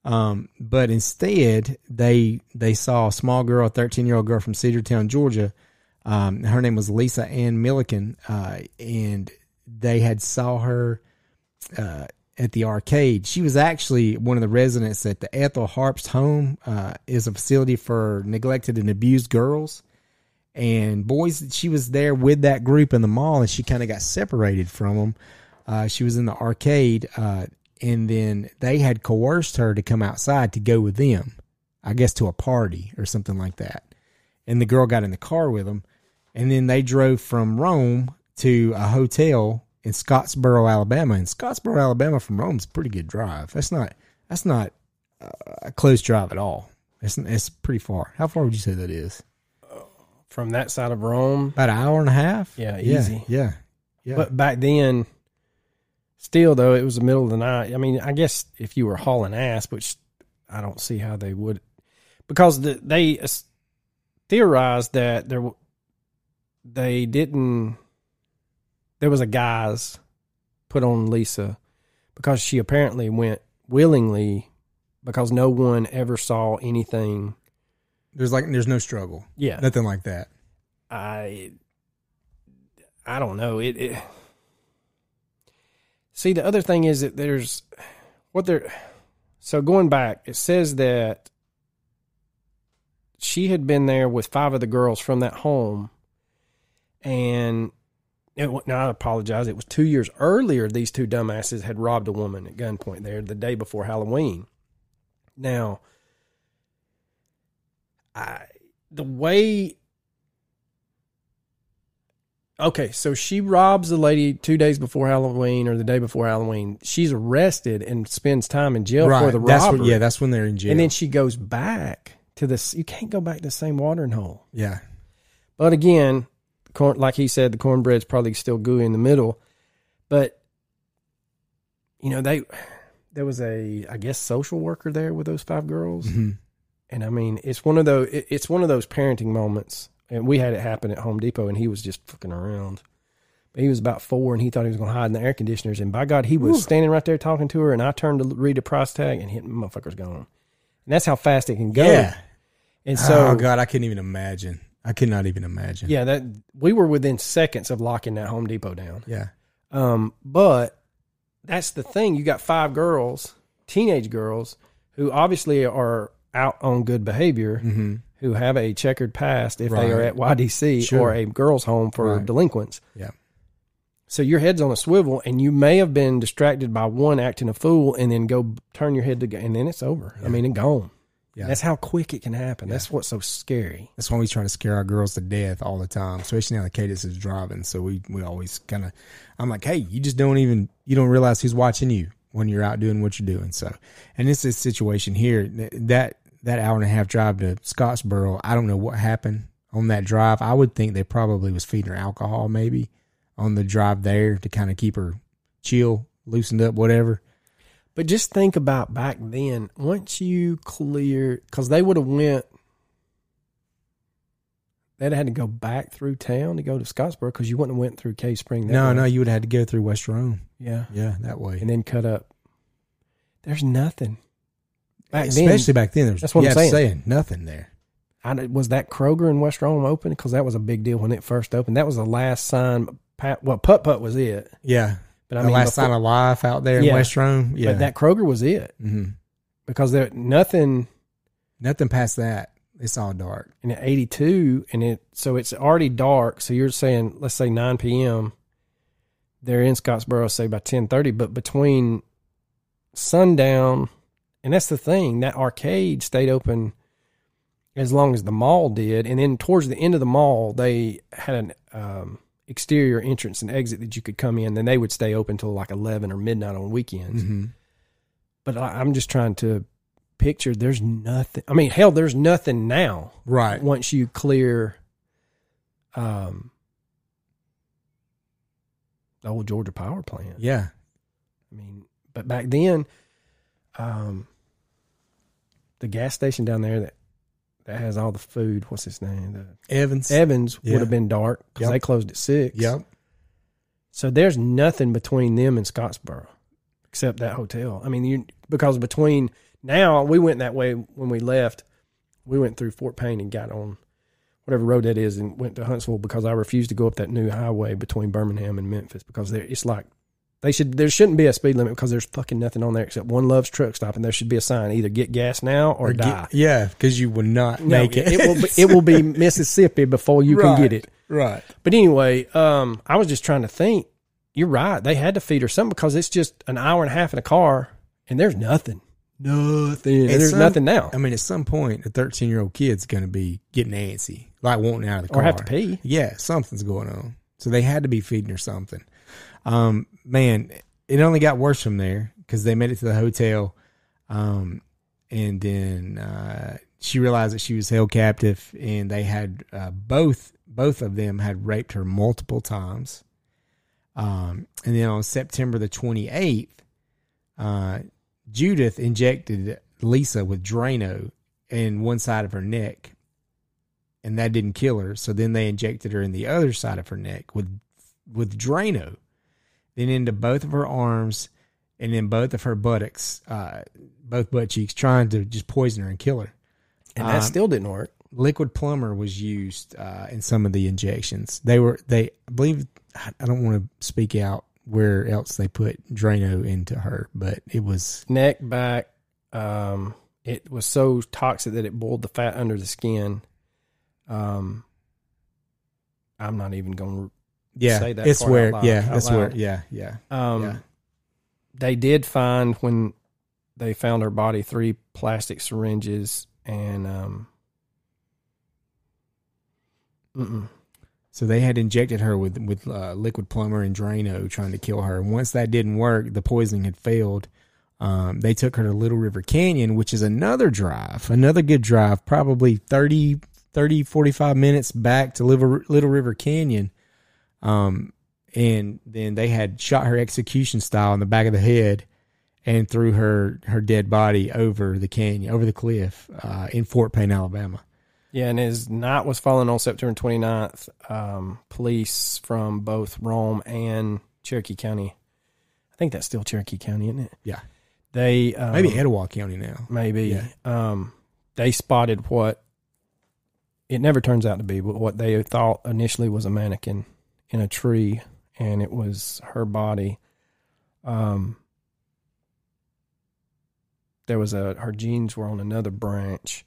A: Um, but instead, they they saw a small girl, a thirteen year old girl from Cedartown, Georgia. Um, her name was Lisa Ann Millican, uh, and they had saw her uh, at the arcade. She was actually one of the residents at the Ethel Harpst home. Uh, is a facility for neglected and abused girls and boys she was there with that group in the mall and she kind of got separated from them uh, she was in the arcade uh, and then they had coerced her to come outside to go with them i guess to a party or something like that and the girl got in the car with them and then they drove from rome to a hotel in scottsboro alabama and scottsboro alabama from rome is a pretty good drive that's not that's not uh, a close drive at all it's, it's pretty far how far would you say that is
C: from that side of Rome,
A: about an hour and a half.
C: Yeah,
A: yeah,
C: easy.
A: Yeah, yeah.
C: but back then, still though, it was the middle of the night. I mean, I guess if you were hauling ass, which I don't see how they would, because the, they theorized that there they didn't. There was a guise put on Lisa because she apparently went willingly because no one ever saw anything.
A: there's like there's no struggle,
C: Yeah,
A: nothing like that.
C: I I don't know. It, it See, the other thing is that there's what they're so going back, it says that she had been there with five of the girls from that home and it, now I apologize. It was two years earlier. These two dumbasses had robbed a woman at gunpoint there the day before Halloween. Now, I the way Okay, so she robs the lady two days before Halloween or the day before Halloween. She's arrested and spends time in jail for the
A: That's
C: robbery.
A: when, yeah, that's when they're in jail.
C: and then she goes back to this. You can't go back to the same watering hole.
A: yeah,
C: But again, corn, like he said, the cornbread's probably still gooey in the middle. But you know, they there was a I guess social worker there with those five girls,
A: Mhm.
C: and I mean, it's one of those it, it's one of those parenting moments. And we had it happen at Home Depot, and he was just fucking around. But he was about four, and he thought he was going to hide in the air conditioners. And by God, he was standing right there talking to her. And I turned to read the price tag, and hit motherfucker's gone. And that's how fast it can go.
A: yeah.
C: And so,
A: oh God, I couldn't even imagine. I cannot even imagine.
C: yeah, that we were within seconds of locking that Home Depot down.
A: yeah,
C: Um, but that's the thing. You got five girls, teenage girls, who obviously are out on good behavior,
A: hmm
C: who have a checkered past if they are at YDC
A: Sure.
C: or a girls' home for
A: Right.
C: delinquents.
A: yeah,
C: So your head's on a swivel, and you may have been distracted by one acting a fool, and then go turn your head to, go, and then it's over. I mean, it's gone.
A: Yeah.
C: That's how quick it can happen. That's what's so scary.
A: That's why we try to scare our girls to death all the time, especially now that Cadis is driving. So we, we always kind of, I'm like, hey, you just don't even, you don't realize who's watching you when you're out doing what you're doing. So, and this is a situation here that, that hour and a half drive to Scottsboro, I don't know what happened on that drive. I would think they probably was feeding her alcohol maybe on the drive there to kind of keep her chill, loosened up, whatever.
C: But just think about back then. Once you clear, because they would have went, they'd had to go back through town to go to Scottsboro because you wouldn't have went through Cave Spring.
A: No,
C: way.
A: no, you would have had to go through West Rome.
C: yeah,
A: Yeah, that way.
C: and then cut up. There's nothing. Back
A: Especially
C: then,
A: back then, there's
C: That's what I'm
A: yeah,
C: saying.
A: nothing there.
C: I, was that Kroger in West Rome open? Because that was a big deal when it first opened. That was the last sign. Pat, well, Putt Putt was it,
A: Yeah,
C: I
A: the
C: mean,
A: last
C: before-
A: sign of life out there in
C: Yeah.
A: West Rome. Yeah,
C: but that Kroger was it
A: hmm
C: because there nothing.
A: nothing past that. It's all dark.
C: and at 82 and it so it's already dark so you're saying let's say 9 p.m they're in scottsboro say by 10.30 but between sundown and that's the thing that arcade stayed open as long as the mall did and then towards the end of the mall they had an um, exterior entrance and exit that you could come in. Then they would stay open till like eleven or midnight on weekends.
A: hmm
C: But I, I'm just trying to picture. There's nothing. I mean, hell, there's nothing now.
A: Right.
C: Once you clear, um, the old Georgia power plant.
A: Yeah.
C: I mean, but back then, um, the gas station down there that that has all the food. What's his name? The
A: Evans.
C: Evans
A: Yeah.
C: would have been dark because
A: Yep.
C: they closed at six.
A: Yep.
C: So there's nothing between them and Scottsboro except that hotel. I mean, you because between now we went that way when we left. We went through Fort Payne and got on whatever road that is and went to Huntsville because I refused to go up that new highway between Birmingham and Memphis because there it's like they should there shouldn't be a speed limit because there's fucking nothing on there except one loves truck stop and there should be a sign either get gas now or,
A: Get-
C: die.
A: yeah, because you will not
C: No,
A: make it.
C: it will be, it will be [LAUGHS] Mississippi before you can get it.
A: right.
C: But anyway, um, I was just trying to think. You're right. They had to feed her something because it's just an hour and a half in a car, and there's nothing. Nothing. And there's
A: some-
C: nothing now.
A: I mean, at some point, a 13 year old kid's going to be getting antsy, like wanting out of the car.
C: or have to pee.
A: Yeah, something's going on. So they had to be feeding her something. Um, man, it only got worse from there because they made it to the hotel. Um, and then uh, she realized that she was held captive, and they had uh, both both of them had raped her multiple times. Um, and then on September the 28th, uh, Judith injected Lisa with Drano in one side of her neck, and that didn't kill her. So then they injected her in the other side of her neck with with Drano, then into both of her arms, and then both of her buttocks, uh, both butt cheeks, trying to just poison her and kill her.
C: And that
A: Um,
C: still didn't work.
A: Liquid-Plumr was used uh, in some of the injections. They were they I believe I don't want to speak out where else they put Drano into her, but it was
C: Neck, back. Um, it was so toxic that it boiled the fat under the skin. Um, I'm not even going
A: yeah.
C: Say that
A: it's
C: part
A: where
C: out loud-
A: yeah, where
C: loud.
A: yeah, yeah.
C: Um,
A: Yeah.
C: They did find when they found her body three plastic syringes and um. Mm-mm.
A: So they had injected her with with uh, Liquid-Plumr and Drano, trying to kill her. And once that didn't work, the poisoning had failed. Um, they took her to Little River Canyon, which is another drive, another good drive, probably 30, 30 45 minutes back to Little, Little River Canyon. Um, and then they had shot her execution style in the back of the head and threw her her dead body over the canyon, over the cliff uh, in Fort Payne, Alabama.
C: Yeah, and as night was falling on September 29th, um, police from both Rome and Cherokee County, I think that's still Cherokee County, isn't it?
A: Yeah,
C: They um,
A: maybe Etowah County now.
C: maybe
A: Yeah.
C: um, they spotted what it never turns out to be, but what they thought initially was a mannequin in a tree, and it was her body. Um, there was a her jeans were on another branch.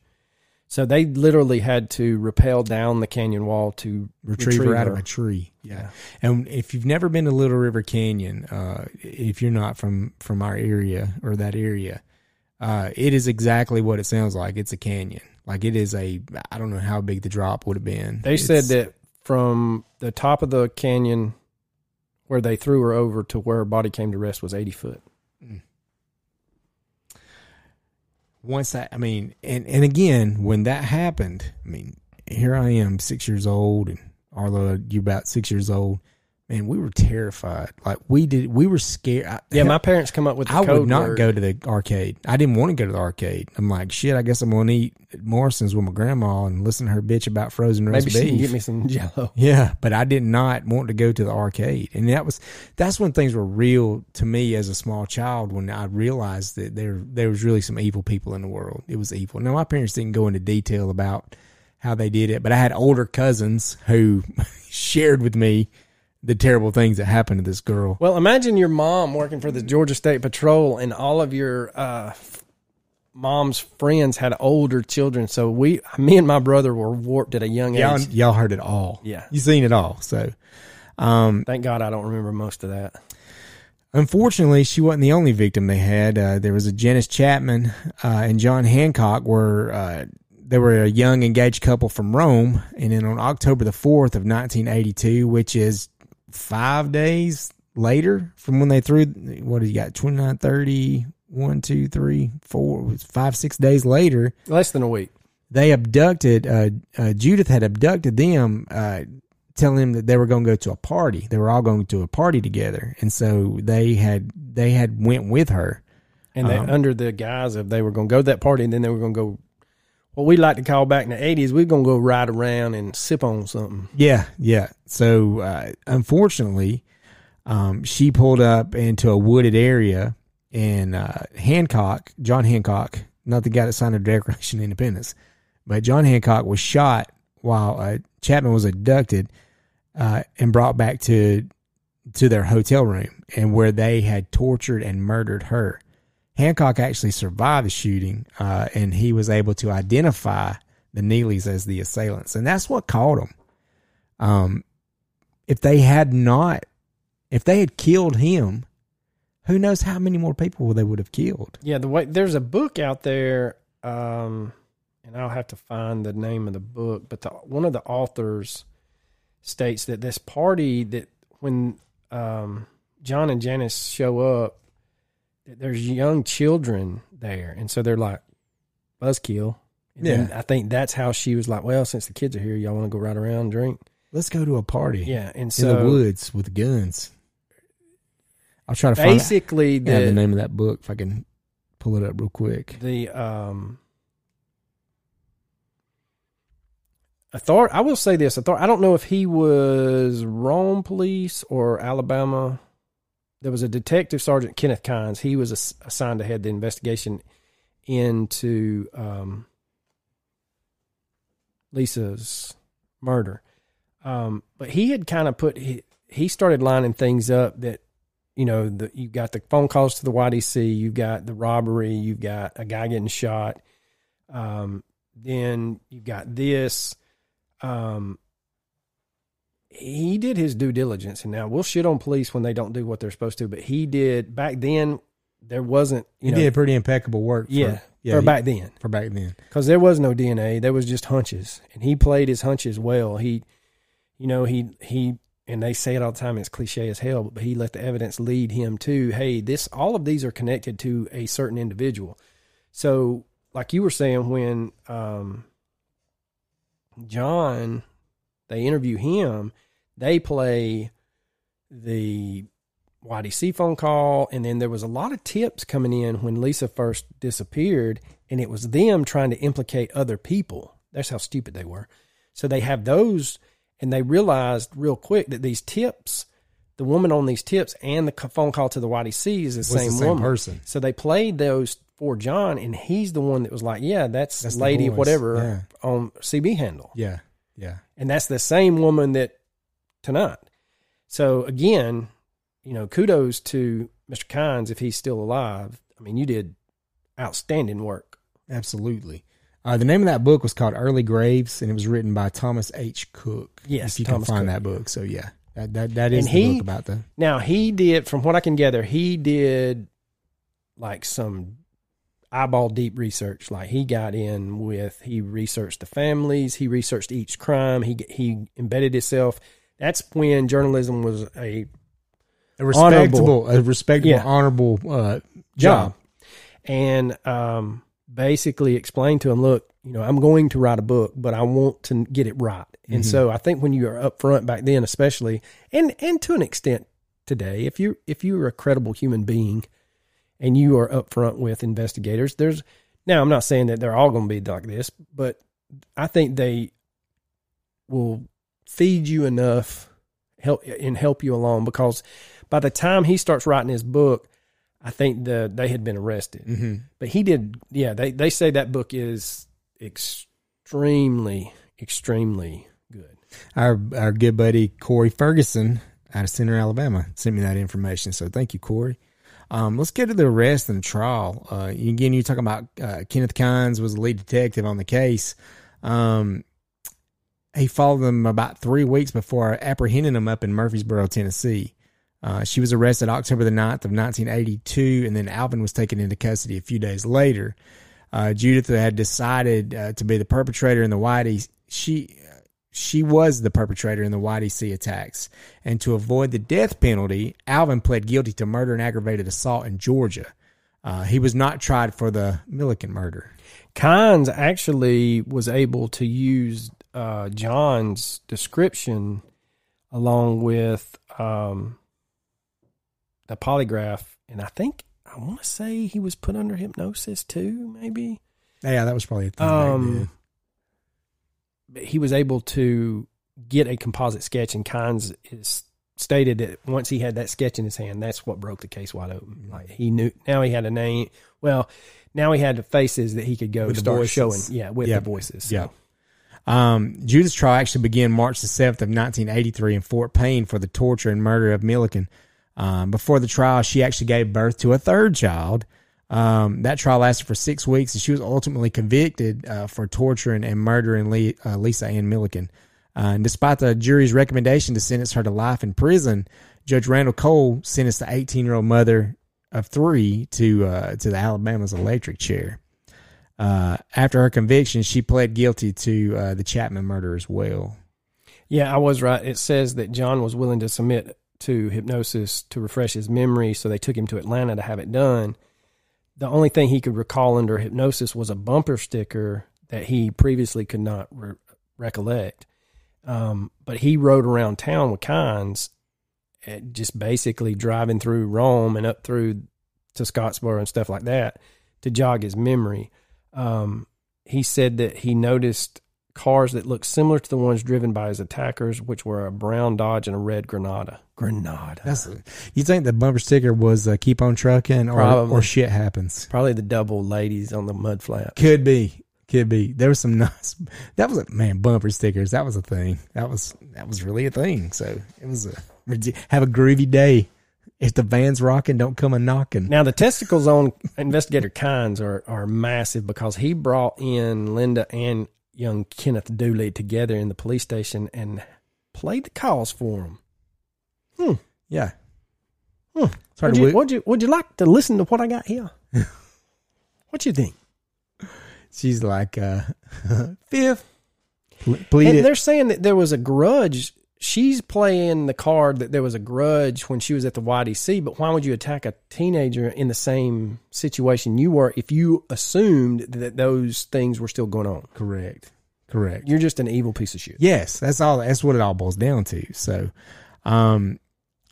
C: So they literally had to rappel down the canyon wall to
A: retrieve, her out of a tree. Yeah. And if you've never been to Little River Canyon, uh, if you're not from from our area or that area, uh, it is exactly what it sounds like. It's a canyon. Like it is a. I don't know how big the drop would have been.
C: They said that from the top of the canyon where they threw her over to where her body came to rest was 80 foot. Hmm.
A: once that. I mean, and and again, when that happened, I mean, here I am, six years old, and Arlo, you're about six years old. Man, we were terrified. Like we did, we were scared. I-
C: Yeah, my parents come up with the
A: I
C: code
A: would not
C: word.
A: go to the arcade. I didn't want to go to the arcade. I'm like, shit. I guess I'm going to eat Morrison's with my grandma and listen to her bitch about frozen roast
C: Maybe she
A: beef.
C: can get me some [LAUGHS] jello.
A: yeah, but I did not want to go to the arcade, and that was that's when things were real to me as a small child. When I realized that there there was really some evil people in the world. It was evil. Now my parents didn't go into detail about how they did it, but I had older cousins who [LAUGHS] shared with me the terrible things that happened to this girl.
C: Well, imagine your mom working for the Georgia State Patrol and all of your uh, mom's friends had older children. So we, me and my brother were warped at a young
A: Y'all,
C: age.
A: y'all heard it all.
C: Yeah.
A: You seen it all. So, um,
C: Thank God I don't remember most of that.
A: unfortunately, she wasn't the only victim they had. Uh, there was a Janice Chatman, uh, and John Hancock were, uh, they were a young engaged couple from Rome, and then on October the fourth of 1982, which is five days later from when they threw what do you got 29 30 1 2 3 4 five six days later
C: Less than a week.
A: they abducted uh, uh, Judith had abducted them, uh, telling them that they were going to go to a party. They were all going to a party together, and so they had they had went with her.
C: And they,
A: Um,
C: under the guise of they were going to go to that party and then they were going to go, what we like to call back in the 80s, we are going to go ride around and sip on something.
A: Yeah, yeah. So uh, unfortunately, um, she pulled up into a wooded area, and uh, Hancock, John Hancock, not the guy that signed the Declaration of Independence, but John Hancock was shot while uh, Chatman was abducted uh, and brought back to to their hotel room, and where they had tortured and murdered her. Hancock actually survived the shooting, uh, and he was able to identify the Neelleys as the assailants, and that's what caught them. Um, if they had not, if they had killed him, who knows how many more people they would have killed?
C: Yeah, the way there's a book out there, um, and I'll have to find the name of the book, but the, one of the authors states that this party that when um, John and Janice show up, there's young children there, and so they're like buzzkill. And then I think that's how she was like, well, since the kids are here, y'all want to go ride around and drink?
A: Let's go to a party.
C: Yeah, and
A: in the woods with guns. I'll try to find out-
C: basically
A: yeah, the
C: the
A: name of that book if I can pull it up real quick.
C: the um author I will say this author I don't know if he was Rome police or Alabama there was a detective sergeant Kenneth Kynes. He was ass- assigned to head the investigation into um Lisa's murder. Um but he had kind of put he, he started lining things up that you know, the, you've got the phone calls to the YDC, you've got the robbery, you've got a guy getting shot, um, then you've got this. Um, he did his due diligence, and now we'll shit on police when they don't do what they're supposed to, but he did back then. There wasn't, you
A: He
C: know,
A: did pretty impeccable work. For,
C: yeah,
A: yeah,
C: for
A: he-
C: back then
A: for back then.
C: because there was no DNA. There was just hunches, and he played his hunches well. He, you know, he he, and they say it all the time. It's cliche as hell, but he let the evidence lead him to, hey, this all of these are connected to a certain individual. So, like you were saying, when um, John, they interview him, they play the YDC phone call, and then there was a lot of tips coming in when Lisa first disappeared, and it was them trying to implicate other people. That's how stupid they were. So they have those, and they realized real quick that these tips, the woman on these tips, and the phone call to the YDC is the same
A: the same
C: woman.
A: person.
C: So they played those for John, and he's the one that was like, "Yeah, that's,
A: That's
C: lady whatever on CB handle."
A: Yeah, yeah.
C: and that's the same woman that tonight. So again, you know, kudos to Mr. Kynes if he's still alive. I mean, you did outstanding work.
A: Absolutely. Uh, the name of that book was called Early Graves, and it was written by Thomas H. Cook.
C: Yes,
A: if you
C: Thomas
A: can find
C: Cook.
A: that book. So yeah, that that, that is
C: And
A: the
C: he-
A: book about the.
C: Now he did, from what I can gather, he did like some eyeball deep research. Like he got in with, he researched the families, he researched each crime, he he embedded himself. That's when journalism was a
A: A respectable, a respectable,
C: Yeah.
A: honorable uh,
C: job
A: job.
C: and um, basically explain to him, look, you know, I'm going to write a book, but I want to get it right. And so I think when you are upfront back then, especially, and and to an extent today, if you if you're a credible human being, and you are upfront with investigators, there's now I'm not saying that they're all going to be like this, but I think they will feed you enough help and help you along because by the time he starts writing his book, I think the they had been arrested.
A: Mm-hmm.
C: But he did, yeah. They they say that book is extremely, extremely good.
A: Our our good buddy Corey Ferguson out of Centre, Alabama, sent me that information. So thank you, Corey. Um, let's get to the arrest and trial. Uh, again, you're talking about uh, Kenneth Kynes was the lead detective on the case. Um, he followed them about three weeks before apprehending them up in Murfreesboro, Tennessee. Uh, she was arrested October the 9th of 1982, and then Alvin was taken into custody a few days later. Uh, Judith had decided uh, to be the perpetrator in the Whitey. She she was the perpetrator in the YDC attacks. And to avoid the death penalty, Alvin pled guilty to murder and aggravated assault in Georgia. Uh, he was not tried for the Millican murder.
C: Kynes actually was able to use uh, John's description along with um, the polygraph, and I think I want to say he was put under hypnosis too. Maybe.
A: Yeah, that was probably a thing.
C: Um, he was able to get a composite sketch, and Kynes is stated that once he had that sketch in his hand, that's what broke the case wide open. Like he knew now he had a name. Well, now he had the faces that he could go
A: With
C: start
A: voices.
C: showing. Yeah, with the voices.
A: Yeah. Um, Judith's trial actually began March the 7th of 1983 in Fort Payne for the torture and murder of Millican. Um, before the trial, she actually gave birth to a third child. Um, that trial lasted for six weeks, and she was ultimately convicted uh, for torturing and murdering Lee, uh, Lisa Ann Millican. Uh, and despite the jury's recommendation to sentence her to life in prison, Judge Randall Cole sentenced the 18 year old mother of three to uh, to the Alabama's electric chair. Uh, after her conviction, she pled guilty to uh, the Chatman murder as well.
C: Yeah, I was right. It says that John was willing to submit to hypnosis to refresh his memory, so they took him to Atlanta to have it done. The only thing he could recall under hypnosis was a bumper sticker that he previously could not re- recollect. Um, but he rode around town with Kynes, eh, just basically driving through Rome and up through to Scottsboro and stuff like that to jog his memory. Um, he said that he noticed cars that looked similar to the ones driven by his attackers, which were a brown Dodge and a red Granada. Granada.
A: That's you think the bumper sticker was uh, "Keep on trucking" or
C: Probably.
A: or shit happens?
C: Probably the double ladies on the mud flat.
A: Could be, could be. There was some nice. That was a man bumper stickers. That was a thing. That was that was really a thing. So it was a have a groovy day. If the van's rocking, don't come a knocking.
C: Now the testicles on investigator Kynes are are massive because he brought in Linda and young Kenneth Dooley together in the police station and played the calls for him. Hmm.
A: Yeah.
C: Hmm.
A: It's hard
C: Would you,
A: wi-
C: would you would you like to listen to what I got here? [LAUGHS] what you think?
A: She's like uh, [LAUGHS] fifth. Ple- Plead
C: And
A: it.
C: they're saying that there was a grudge. She's playing the card that there was a grudge when she was at the YDC, but why would you attack a teenager in the same situation you were if you assumed that those things were still going on?
A: Correct. Correct.
C: You're just an evil piece of shit.
A: Yes, that's all. That's what it all boils down to. So, um,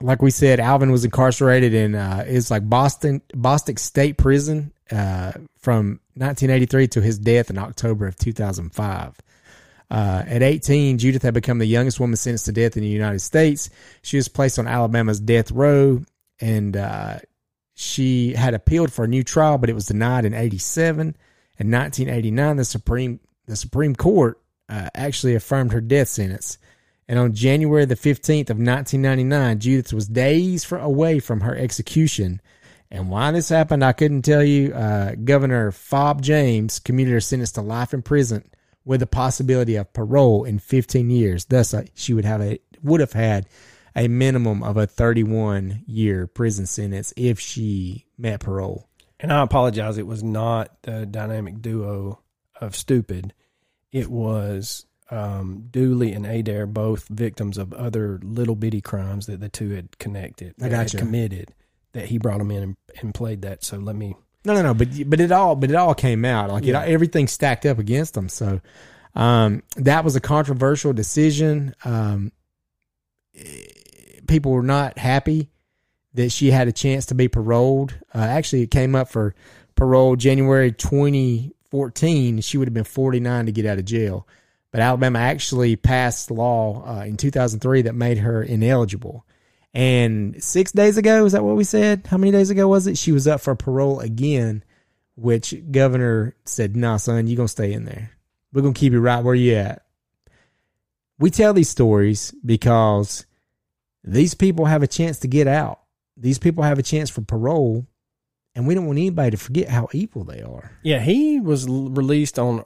A: like we said, Alvin was incarcerated in uh, it's like Boston Boston State Prison uh, from 1983 to his death in October of 2005. Uh, at 18, Judith had become the youngest woman sentenced to death in the United States. She was placed on Alabama's death row, and uh, she had appealed for a new trial, but it was denied in 87. In 1989, the Supreme the Supreme Court uh, actually affirmed her death sentence. And on January the 15th of 1999, Judith was days for, away from her execution. And why this happened, I couldn't tell you. Uh, Governor Fob James commuted her sentence to life in prison with the possibility of parole in 15 years. Thus, uh, she would have a would have had a minimum of a 31 year prison sentence if she met parole.
C: And I apologize. It was not the dynamic duo of stupid. It was um, Dooley and Adair, both victims of other little bitty crimes that the two had connected,
A: I
C: had committed. That he brought them in and, and played that. So let me
A: No, no, no. But but it all but it all came out like
C: Yeah.
A: it, everything stacked up against them. So um, that was a controversial decision. Um, people were not happy that she had a chance to be paroled. Uh, actually, it came up for parole January 2014. She would have been 49 to get out of jail. But Alabama actually passed law uh, in 2003 that made her ineligible. And six days ago, is that what we said? How many days ago was it? She was up for parole again, which governor said, "Nah, son, you gonna stay in there. We're gonna keep you right where you at." We tell these stories because these people have a chance to get out. These people have a chance for parole, and we don't want anybody to forget how evil they are.
C: Yeah, he was released on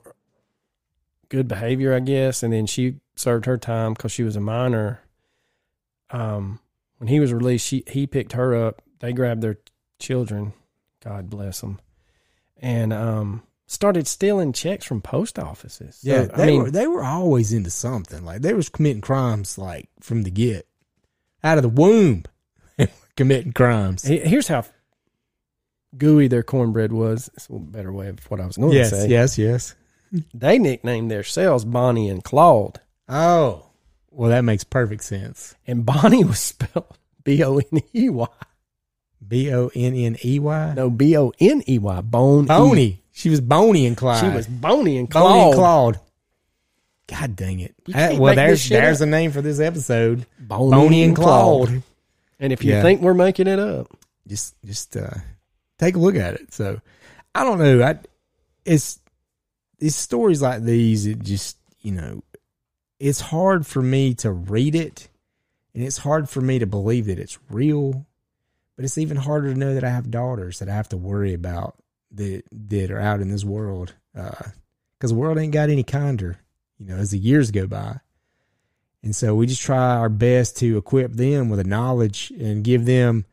C: good behavior, I guess, and then she served her time because she was a minor. Um, when he was released, she he picked her up. They grabbed their children, God bless them, and um, started stealing checks from post offices. So,
A: Yeah,
C: I
A: they
C: mean,
A: were they were always into something. Like they was committing crimes like from the get, out of the womb, [LAUGHS] committing crimes.
C: here's how gooey their cornbread was. It's a better way of what I was going
A: yes,
C: to say.
A: yes, yes.
C: They nicknamed their themselves Bonnie and Claude,
A: Oh, well, that makes perfect sense.
C: and Bonnie was spelled [LAUGHS] B O N E Y.
A: B o n n e y.
C: No, B O N E Y. Bone.
A: Boney. She was Boney and Clyde.
C: She was Boney and Claude.
A: and Claude. God dang it! Well, there's there's
C: up.
A: a name for this episode.
C: Boney,
A: Boney and Claude.
C: And if you
A: Yeah.
C: think we're making it up,
A: just just uh take a look at it so i don't know i it's it's stories like these it just you know it's hard for me to read it and it's hard for me to believe that it's real but it's even harder to know that i have daughters that i have to worry about that that are out in this world because the world ain't got any kinder you know as the years go by and so we just try our best to equip them with a knowledge and give them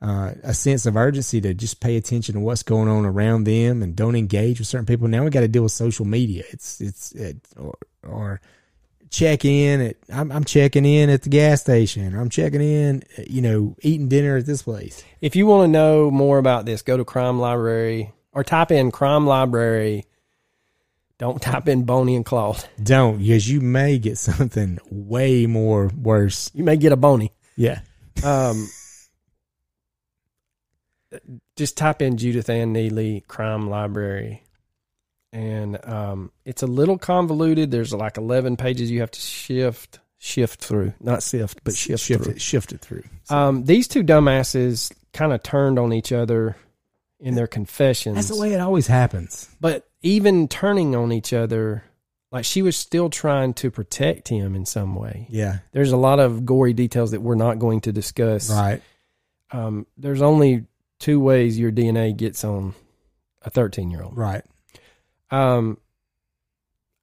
A: uh, a sense of urgency to just pay attention to what's going on around them and don't engage with certain people. Now we got to deal with social media. It's it's it, or, or check in at I'm, I'm checking in at the gas station. Or I'm checking in, you know, eating dinner at this place.
C: if you want to know more about this, go to Crime Library or type in Crime Library. Don't type in Boney and Claude.
A: Don't because you may get something way more worse.
C: You may get a Boney.
A: Yeah,
C: Um, just type in Judith Ann Neelley Crime Library, and um, it's a little convoluted. There's like 11 pages you have to shift shift through, not sift, but shift,
A: shift
C: through.
A: it, shift it through.
C: Um, these two dumbasses kind of turned on each other in their confessions.
A: That's the way it always happens.
C: But even turning on each other, like she was still trying to protect him in some way.
A: Yeah,
C: There's a lot of gory details that we're not going to discuss.
A: right.
C: Um, there's only two ways your DNA gets on a 13 year old.
A: Right.
C: Um,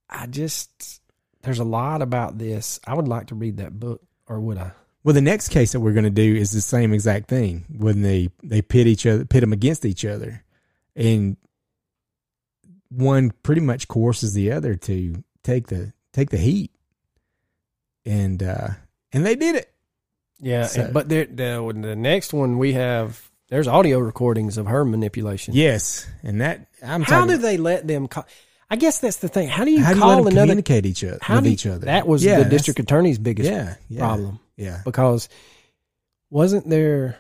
C: I just there's a lot about this. I would like to read that book, or would I?
A: Well, the next case that we're going to do is the same exact thing when they they pit each other, pit them against each other, and one pretty much coerces the other to take the take the heat, and uh and they did it.
C: Yeah,
A: So-
C: and- but there, the the next one we have there's audio recordings of her manipulation.
A: Yes, and that I'm
C: How do they let them call? I guess that's the thing. How do you
A: how do you
C: call
A: let them
C: another?
A: communicate each other
C: How
A: with
C: do you-
A: each other?
C: That was
A: Yeah,
C: the district attorney's biggest
A: Yeah, yeah,
C: problem
A: Yeah,
C: because wasn't there?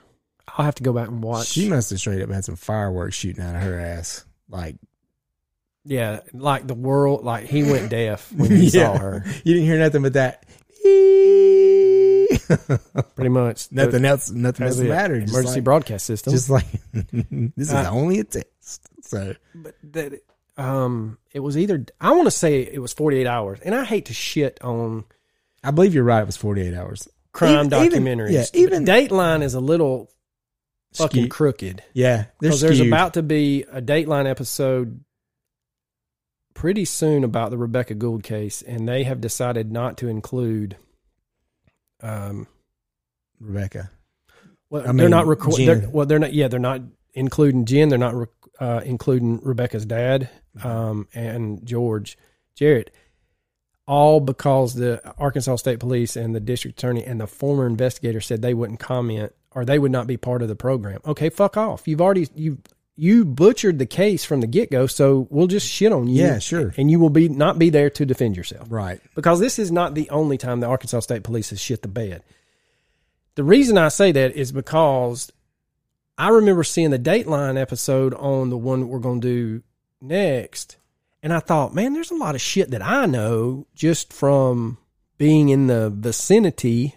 C: I'll have to go back and watch.
A: she must have straight up had some fireworks shooting out of her ass. Like
C: yeah, like the world, like he went [LAUGHS] deaf when he
A: Yeah.
C: saw her.
A: you didn't hear nothing but that. [LAUGHS]
C: Pretty much
A: nothing else. Nothing else. Just
C: Emergency
A: like-
C: broadcast system.
A: just like [LAUGHS] this is
C: Uh,
A: only a test. So
C: but that um it was either I want to say it was 48 hours and I hate to shit on
A: I believe you're right. It was 48 hours.
C: crime
A: Even- even-
C: documentaries.
A: yeah, even-
C: But Dateline is a little fucking crooked
A: yeah,
C: because there's about to be a Dateline episode pretty soon about the Rebecca Gould case and they have decided not to include um
A: Rebecca.
C: well
A: I
C: they're not recording well they're not yeah they're not including Jen they're not rec- uh, including Rebecca's dad
A: Mm-hmm.
C: um, and George Jarrett all because the Arkansas State Police and the district attorney and the former investigator said they wouldn't comment or they would not be part of the program. Okay, fuck off. You've already you you butchered the case from the get go, so we'll just shit on you.
A: Yeah, sure.
C: And you will be not be there to defend yourself
A: Right.
C: because this is not the only time the Arkansas State Police has shit the bed. The reason I say that is because I remember seeing the Dateline episode on the one we're going to do next, and I thought, man, there's a lot of shit that I know just from being in the vicinity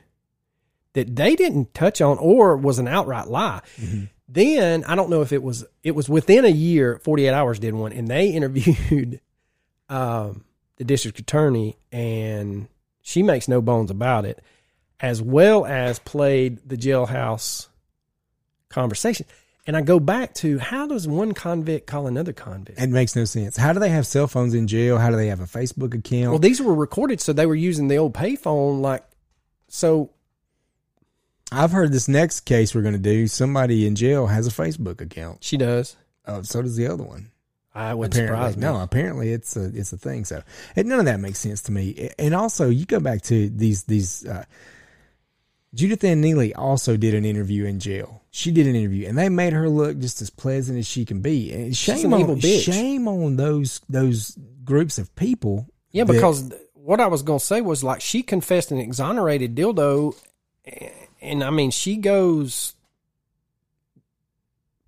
C: that they didn't touch on or was an outright lie. Mm-hmm. Then I don't know if it was it was within a year, 48 hours did one, and they [LAUGHS] interviewed um, the district attorney, and she makes no bones about it, as well as played the jailhouse conversation. And I go back to how does one convict call another convict?
A: It makes no sense. How do they have cell phones in jail? How do they have a Facebook account?
C: Well, these were recorded, so they were using the old payphone. Like, so
A: I've heard this next case we're going to do. Somebody in jail has a Facebook account.
C: she does.
A: Oh, so does the other one.
C: I wouldn't
A: apparently,
C: surprise me.
A: no, apparently it's a it's a thing. So and none of that makes sense to me. And also, you go back to these these. Uh, Judith Ann Neelley also did an interview in jail. She did an interview, and they made her look just as pleasant as she can be. And shame on shame on those those groups of people.
C: Yeah, because th- what I was going to say was like she confessed and exonerated dildo, and I mean she goes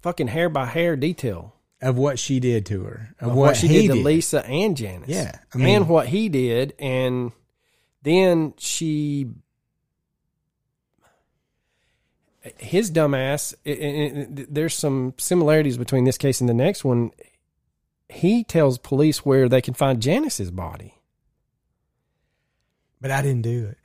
C: fucking hair by hair detail
A: of what she did to her, of,
C: of
A: what,
C: what, she
A: he
C: did to Lisa and Janice.
A: Yeah, I mean-
C: and what he did, and then she. His dumbass. there's some similarities between this case and the next one. He tells police where they can find Janice's body.
A: But I didn't do it.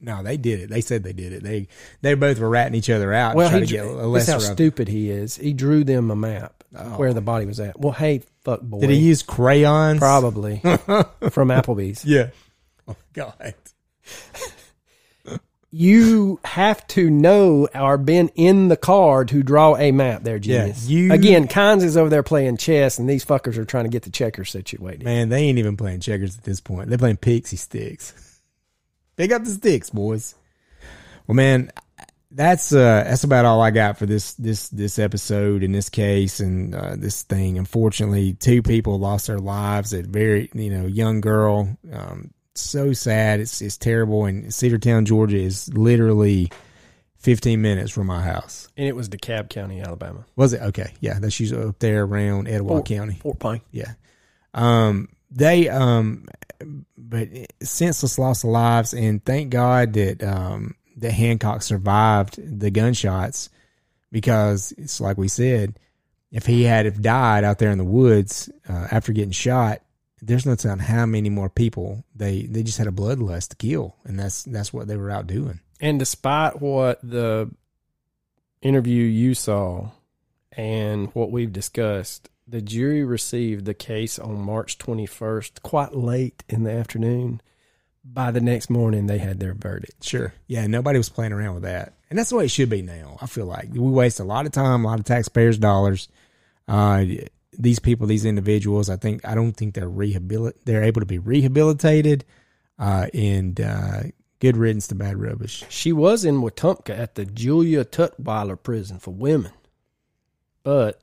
A: No, they did it. They said they did it. They they both were ratting each other out.
C: Well, he
A: to get
C: drew,
A: a
C: this how stupid he is. He drew them a map
A: Oh.
C: where the body was at. Well, hey, fuck boy.
A: Did he use crayons?
C: probably [LAUGHS] from Applebee's?
A: Yeah. Oh God.
C: You have to know or been in the car to draw a map. There, genius.
A: you-
C: Again, Kynes is over there playing chess, and these fuckers are trying to get the checkers situated.
A: Man, they ain't even playing checkers at this point. They're playing pixie sticks. Pick up the sticks, boys. Well, man, that's uh that's about all I got for this this this episode in this case and uh, this thing. Unfortunately, two people lost their lives. A very you know young girl. Um, so sad. It's it's terrible. And Cedartown, Georgia, is literally fifteen minutes from my house.
C: And it was DeKalb County, Alabama.
A: Was it okay? Yeah, that's she's up there around Etowah County.
C: Fort Payne.
A: Yeah. Um, they, um, but senseless loss of lives, and thank God that, um, that Hancock survived the gunshots because it's like we said, if he had have died out there in the woods uh, after getting shot, there's no telling how many more people they they just had a bloodlust to kill, and that's that's what they were out doing.
C: And despite what the interview you saw and what we've discussed, the jury received the case on March 21st, quite late in the afternoon. By the next morning, they had their verdict.
A: Sure. Yeah, nobody was playing around with that. And that's the way it should be now. I feel like we waste a lot of time, a lot of taxpayers' dollars. Uh, these people, these individuals, I think, I don't think they're rehabil- they're able to be rehabilitated, uh, and, uh, good riddance to bad rubbish.
C: She was in Wetumpka at the Julia Tutwiler prison for women, but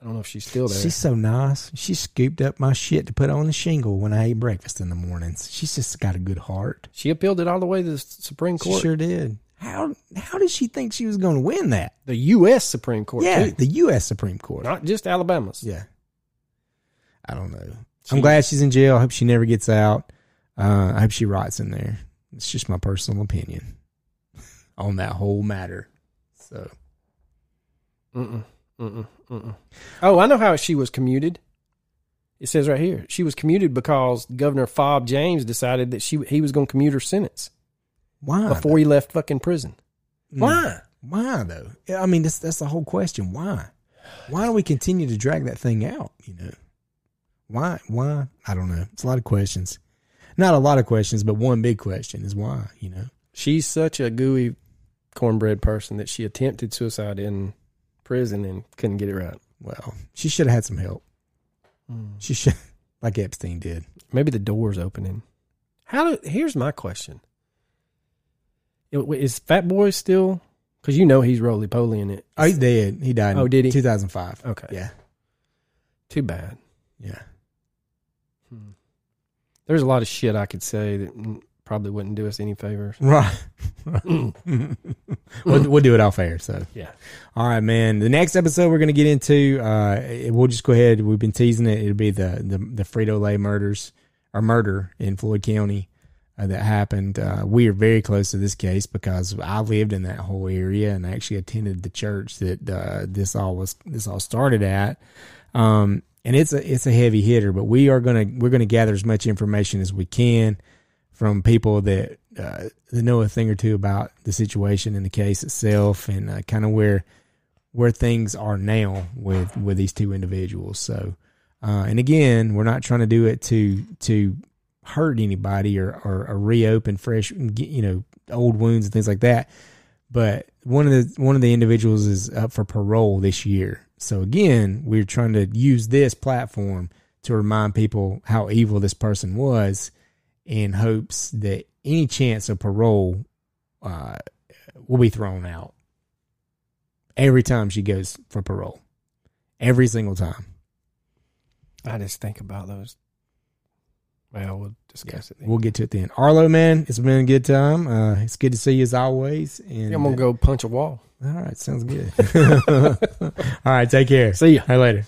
C: I don't know if she's still there.
A: She's so nice. She scooped up my shit to put on the shingle when I ate breakfast in the mornings. She's just got a good heart.
C: she appealed it all the way to the Supreme Court.
A: She sure did. How, how did she think she was going to win that?
C: the U.S. Supreme Court,
A: yeah,
C: too.
A: the U.S. Supreme Court.
C: not just Alabama's.
A: Yeah. I don't know.
C: She-
A: I'm glad she's in jail. I hope she never gets out. Uh, I hope she rots in there. It's just my personal opinion [LAUGHS] on that whole matter. So,
C: Mm-mm, mm-mm, mm-mm. Oh, I know how she was commuted. It says right here she was commuted because Governor Fob James decided that she he was going to commute her sentence
A: why?
C: before he left fucking prison.
A: Mm.
C: Why?
A: Why though? I mean, that's that's the whole question. Why? Why do we continue to drag that thing out? You know, why? Why? I don't know. It's a lot of questions. Not a lot of questions, but one big question is why. You know.
C: She's such a gooey cornbread person that she attempted suicide in prison and couldn't get it right.
A: Well, she should have had some help. She should, [LAUGHS] like Epstein did.
C: Maybe the door's opening. How do? Here's my question: Is Fat Boy still? Because you know he's roly poly in it.
A: Oh, he's dead. He died. in
C: Oh, did he?
A: 2005.
C: Okay.
A: Yeah.
C: Too bad.
A: Yeah.
C: There's a lot of shit I could say that mm, probably wouldn't do us any favors. [LAUGHS]
A: Right. [CLEARS THROAT] we'll, we'll do it off air. So,
C: Yeah.
A: all right, man. The next episode we're going to get into, uh, we'll just go ahead. We've been teasing it. It'll be the, the, the Frito Lay murders or murder in Floyd County uh, that happened. Uh, we are very close to this case because I lived in that whole area and actually attended the church that, uh, this all was, this all started at. Um, and it's a, it's a heavy hitter, but we are to, we're going to gather as much information as we can from people that uh, that know a thing or two about the situation and the case itself, and uh, kind of where where things are now with with these two individuals. So, uh, and again, we're not trying to do it to to hurt anybody or or, or reopen fresh, you know, old wounds and things like that. but one of the one of the individuals is up for parole this year. So again, we're trying to use this platform to remind people how evil this person was, in hopes that any chance of parole uh, will be thrown out every time she goes for parole, every single time.
C: I just think about those. Well, we'll discuss it. Then.
A: We'll get to it then. Arlo, man, it's been a good time. Uh, it's good to see you as always. And
C: I'm gonna go punch a wall.
A: All right, sounds good. [LAUGHS] All right, take care.
C: See ya.
A: Hey, later.